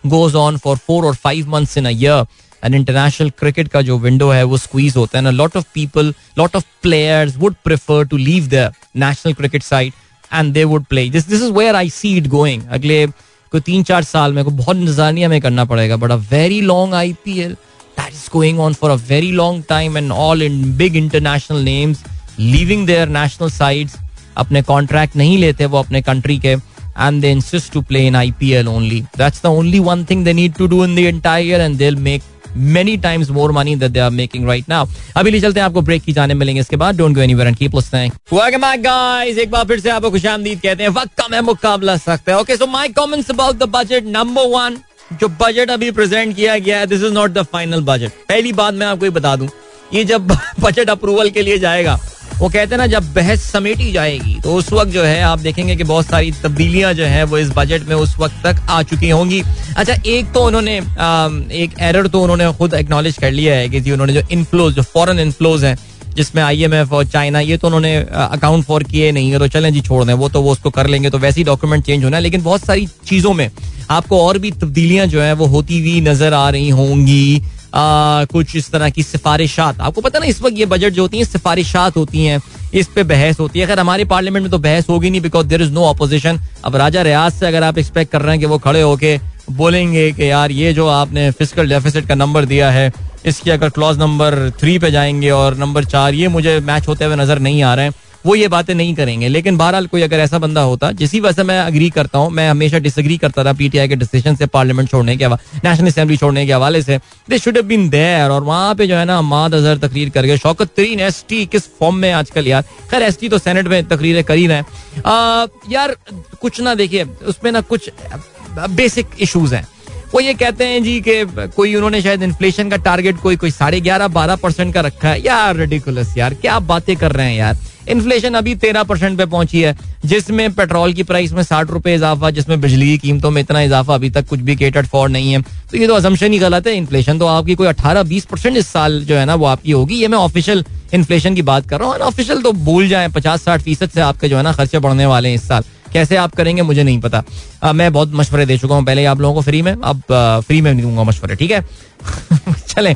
goes on for four और five months in a and international cricket का जो विंडो है वो स्क्वीज होता है ना lot of people lot of players would prefer to leave the national cricket side and they would play this this is where I see it going अगले कोई तीन चार साल में को बहुत नजानिया में करना पड़ेगा but a very long I P L that is going on for a very long time and all in big international names leaving their national sides अपने कॉन्ट्रैक्ट नहीं लेते वो अपने कंट्री के and they insist to play in IPL only. That's the only one thing they need to do in the entire year, and they'll make many times more money that they are making right now. अभी ले चलते हैं, आपको ब्रेक की जाने मिलेंगे इसके बाद। Don't go anywhere and keep listening welcome back guys एक बार फिर से आपको खुशामदीद कहते हैं, वक्त कम है मुकाबला सख्त है। Okay so my comments about the budget number one जो बजट अभी प्रेजेंट किया गया है this is not the final budget पहली बात मैं आपको ये बता दूँ ये जब (laughs) बजट अप्रूवल के लिए जाएगा, वो कहते हैं ना, जब बहस समेटी जाएगी तो उस वक्त जो है, आप देखेंगे कि बहुत सारी तब्दीलियाँ जो है, वो इस बजट में उस वक्त तक आ चुकी होंगी। अच्छा एक तो उन्होंने एक एरर तो उन्होंने खुद एक्नॉलेज कर लिया है कि जी, उन्होंने जो इनफ्लोज जो फॉरेन इनफ्लोज हैं, जिसमें आईएमएफ और चाइना ये तो उन्होंने अकाउंट फॉर किए नहीं है तो चलें जी, छोड़ दें, वो तो वो उसको कर लेंगे तो वैसे ही डॉक्यूमेंट चेंज होना है, लेकिन बहुत सारी चीज़ों में आपको और भी तब्दीलियाँ जो है, वो होती हुई नज़र आ रही होंगी। आ, कुछ इस तरह की सिफारिशात। आपको पता ना इस वक्त ये बजट जो होती है सिफारिशात होती हैं इस पे बहस होती है। अगर हमारे पार्लियामेंट में तो बहस होगी नहीं because there is no opposition अब राजा रियाज से अगर आप एक्सपेक्ट कर रहे हैं कि वो खड़े होके बोलेंगे कि यार ये जो आपने फ़िज़िकल डेफिसिट का नंबर दिया है इसकी अगर क्लॉज नंबर थ्री पे जाएँगे और नंबर चार ये मुझे मैच होते हुए नज़र नहीं आ रहे हैं। वो ये बातें नहीं करेंगे। लेकिन बहरहाल कोई अगर ऐसा बंदा होता, जिसी वजह से मैं अग्री करता हूँ, मैं हमेशा डिसग्री करता था पीटीआई के डिसीज़न से पार्लियामेंट छोड़ने के नेशनल असेंबली छोड़ने के हवाले से। दे शुड बीन देयर और वहाँ पे जो है ना माद अजहर तकरीर कर गए। शौकत तरीन एस टी किस फॉर्म में आजकल यार? खैर एस टी तो सेनेट में तकरीरें कर ही। रहे यार, कुछ ना देखिए, उसमें ना कुछ बेसिक इशूज हैं। वो ये कहते हैं जी कि कोई उन्होंने शायद इन्फ्लेशन का टारगेट कोई कोई साढ़े ग्यारह बारह परसेंट का रखा है। यार रेडिकुलस यार, क्या बातें कर रहे हैं यार? इन्फ्लेशन अभी तेरह परसेंट पे पहुँची है जिसमें पेट्रोल की प्राइस में साठ रुपए इजाफा जिसमें बिजली की कीमतों में इतना इजाफा अभी तक कुछ भी केटर्ड फॉर नहीं है। तो ये तो असम्पशन ही गलत है इन्फ्लेशन तो आपकी कोई अठारह बीस परसेंट इस साल जो है ना वो आपकी होगी। ये मैं ऑफिशियल इन्फ्लेशन की बात कर रहा हूँ। अनऑफिशियल तो भूल जाए पचास साठ फ़ीसद से आपके जो है ना खर्चे बढ़ने वाले हैं इस साल। कैसे आप करेंगे मुझे नहीं पता। आ, मैं बहुत मशवरे दे चुका हूँ पहले आप लोगों को फ्री में अब फ्री में दूँगा मशवरे ठीक है? (laughs) चलें।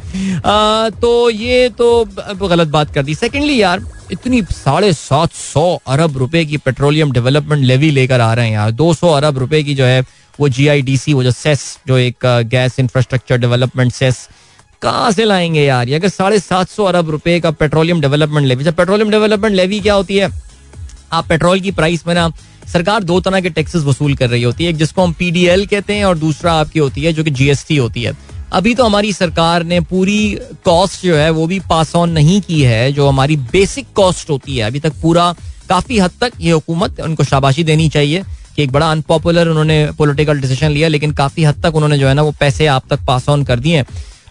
तो ये तो गलत बात कर दी। सेकेंडली यार, इतनी साढ़े सात सौ अरब रुपए की पेट्रोलियम डेवलपमेंट लेवी लेकर आ रहे हैं यार। दो सौ अरब रुपए की जो है, वो जी आई डी सी वो जो सेस जो एक गैस इंफ्रास्ट्रक्चर डेवलपमेंट सेस कहाँ से लाएँगे यार? ये अगर साढ़े सात सौ अरब रुपए का पेट्रोलियम डेवलपमेंट लेवी जब पेट्रोलियम डेवलपमेंट लेवी क्या होती है? आप पेट्रोल की प्राइस में ना, सरकार दो तरह के टैक्सेस वसूल कर रही होती है। एक जिसको हम पीडीएल कहते हैं और दूसरा आपकी होती है, जो कि जीएसटी होती है। अभी तो हमारी सरकार ने पूरी कॉस्ट जो है वो भी पास ऑन नहीं की है, जो हमारी बेसिक कॉस्ट होती है। अभी तक पूरा काफ़ी हद तक ये हुकूमत उनको शाबाशी देनी चाहिए कि एक बड़ा अनपॉपुलर उन्होंने पॉलिटिकल डिसीज़न लिया, लेकिन काफ़ी हद तक उन्होंने जो है ना वो पैसे आप तक पास ऑन कर दिए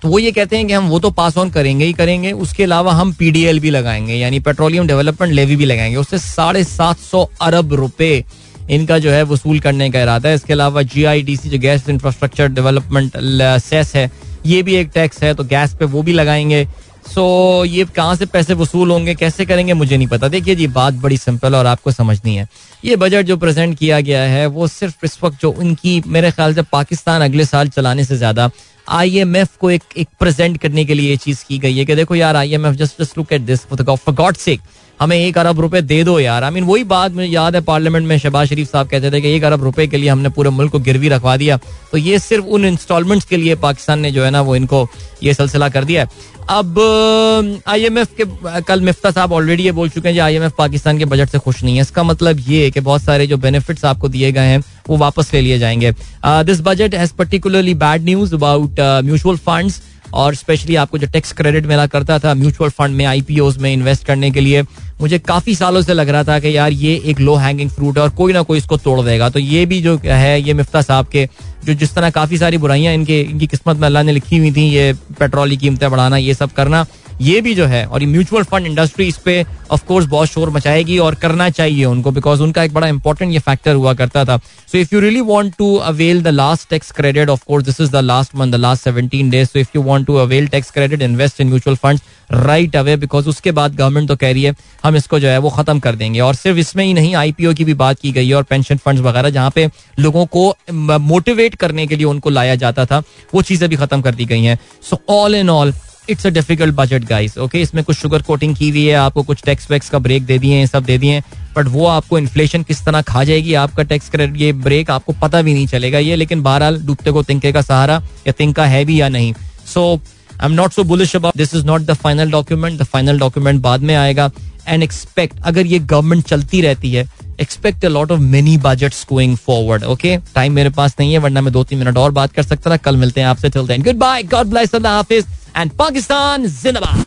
तो वो ये कहते हैं कि हम वो तो पास ऑन करेंगे ही करेंगे, उसके अलावा हम पीडीएल भी लगाएँगे, यानी पेट्रोलियम डेवलपमेंट लेवी भी लगाएँगे, उससे साढ़े सात सौ अरब रुपए इनका जो है वसूल करने का इरादा है। इसके अलावा जी आई डी सी जो गैस इंफ्रास्ट्रक्चर डेवलपमेंट सेस है, ये भी एक टैक्स है तो गैस पे वो भी लगाएँगे। सो ये कहाँ से पैसे वसूल होंगे, कैसे करेंगे, मुझे नहीं पता। देखिए जी, बात बड़ी सिंपल और आपको समझनी है। ये बजट जो प्रेजेंट किया गया है, वो सिर्फ़ इस वक्त जो उनकी मेरे ख्याल से पाकिस्तान अगले साल चलाने से ज़्यादा आईएमएफ को एक एक प्रेजेंट करने के लिए ये चीज़ की गई है कि देखो यार IMF just just look at this for God sake हमें एक अरब रुपए दे दो यार। आई मीन वही बात मुझे याद है पार्लियामेंट में शहबाज शरीफ साहब कहते थे कि एक अरब रुपए के लिए हमने पूरे मुल्क को गिरवी रखवा दिया। तो ये सिर्फ़ उन इंस्टॉलमेंट्स के लिए पाकिस्तान ने जो है ना वो इनको ये सिलसिला कर दिया है। अब आई एम एफ़ के, कल मिफ्ता साहब ऑलरेडी ये बोल चुके हैं कि आई एम एफ़ पाकिस्तान के बजट से खुश नहीं है। इसका मतलब ये है कि बहुत सारे जो बेनिफिट्स आपको दिए गए हैं, वो वापस ले लिए जाएँगे। This budget has particularly bad news about mutual funds और स्पेशली आपको जो टैक्स क्रेडिट मिला करता था म्यूचुअल फंड में आईपीओ में इन्वेस्ट करने के लिए मुझे काफ़ी सालों से लग रहा था कि यार ये एक लो हैंगिंग फ्रूट है और कोई ना कोई इसको तोड़ देगा। तो ये भी जो है, ये मिफ्ता साहब के जो जिस तरह काफ़ी सारी बुराइयाँ इनके, इनकी किस्मत में अल्लाह ने लिखी हुई थी, ये पेट्रोल की कीमतें बढ़ाना, ये सब करना ये भी जो है, और ये म्यूचुअल फंड इंडस्ट्री इस पे ऑफ़ कोर्स बहुत शोर मचाएगी और करना चाहिए उनको बिकॉज़ उनका एक बड़ा इंपॉर्टेंट ये फैक्टर हुआ करता था। So if you really want to avail the last tax credit of course this is the last month the last seventeen days so if you want to avail tax credit invest in mutual funds right away because उसके बाद गवर्नमेंट तो कह रही है, हम इसको जो है, वो खत्म कर देंगे। और सिर्फ़ इसमें ही नहीं आईपीओ की भी बात की गई है और पेंशन फंड वगैरह, जहाँ पे लोगों को मोटिवेट करने के लिए उनको लाया जाता था, वो चीज़ें भी खत्म कर दी गई हैं। So all in all it's a difficult budget guys okay इसमें कुछ शुगर कोटिंग की हुई है, आपको कुछ टैक्स वैक्स का ब्रेक दे दिए हैं, सब दे दिए हैं बट वो आपको इन्फ्लेशन किस तरह खा जाएगी, आपका टैक्स क्रेडिट ये ब्रेक आपको पता भी नहीं चलेगा ये, लेकिन बहरहाल डूबते को तिंके का सहारा, या तिंका है भी या नहीं। So I am not so bullish about this is not the final document the final document बाद में आएगा एंड एक्सपेक्ट अगर ये गवर्नमेंट चलती रहती है expect a lot of many budget going forward okay time मेरे पास नहीं है, वरना मैं दो तीन मिनट और बात कर सकता था। कल मिलते हैं आपसे चलते हैं goodbye God bless and Pakistan जिंदाबाद।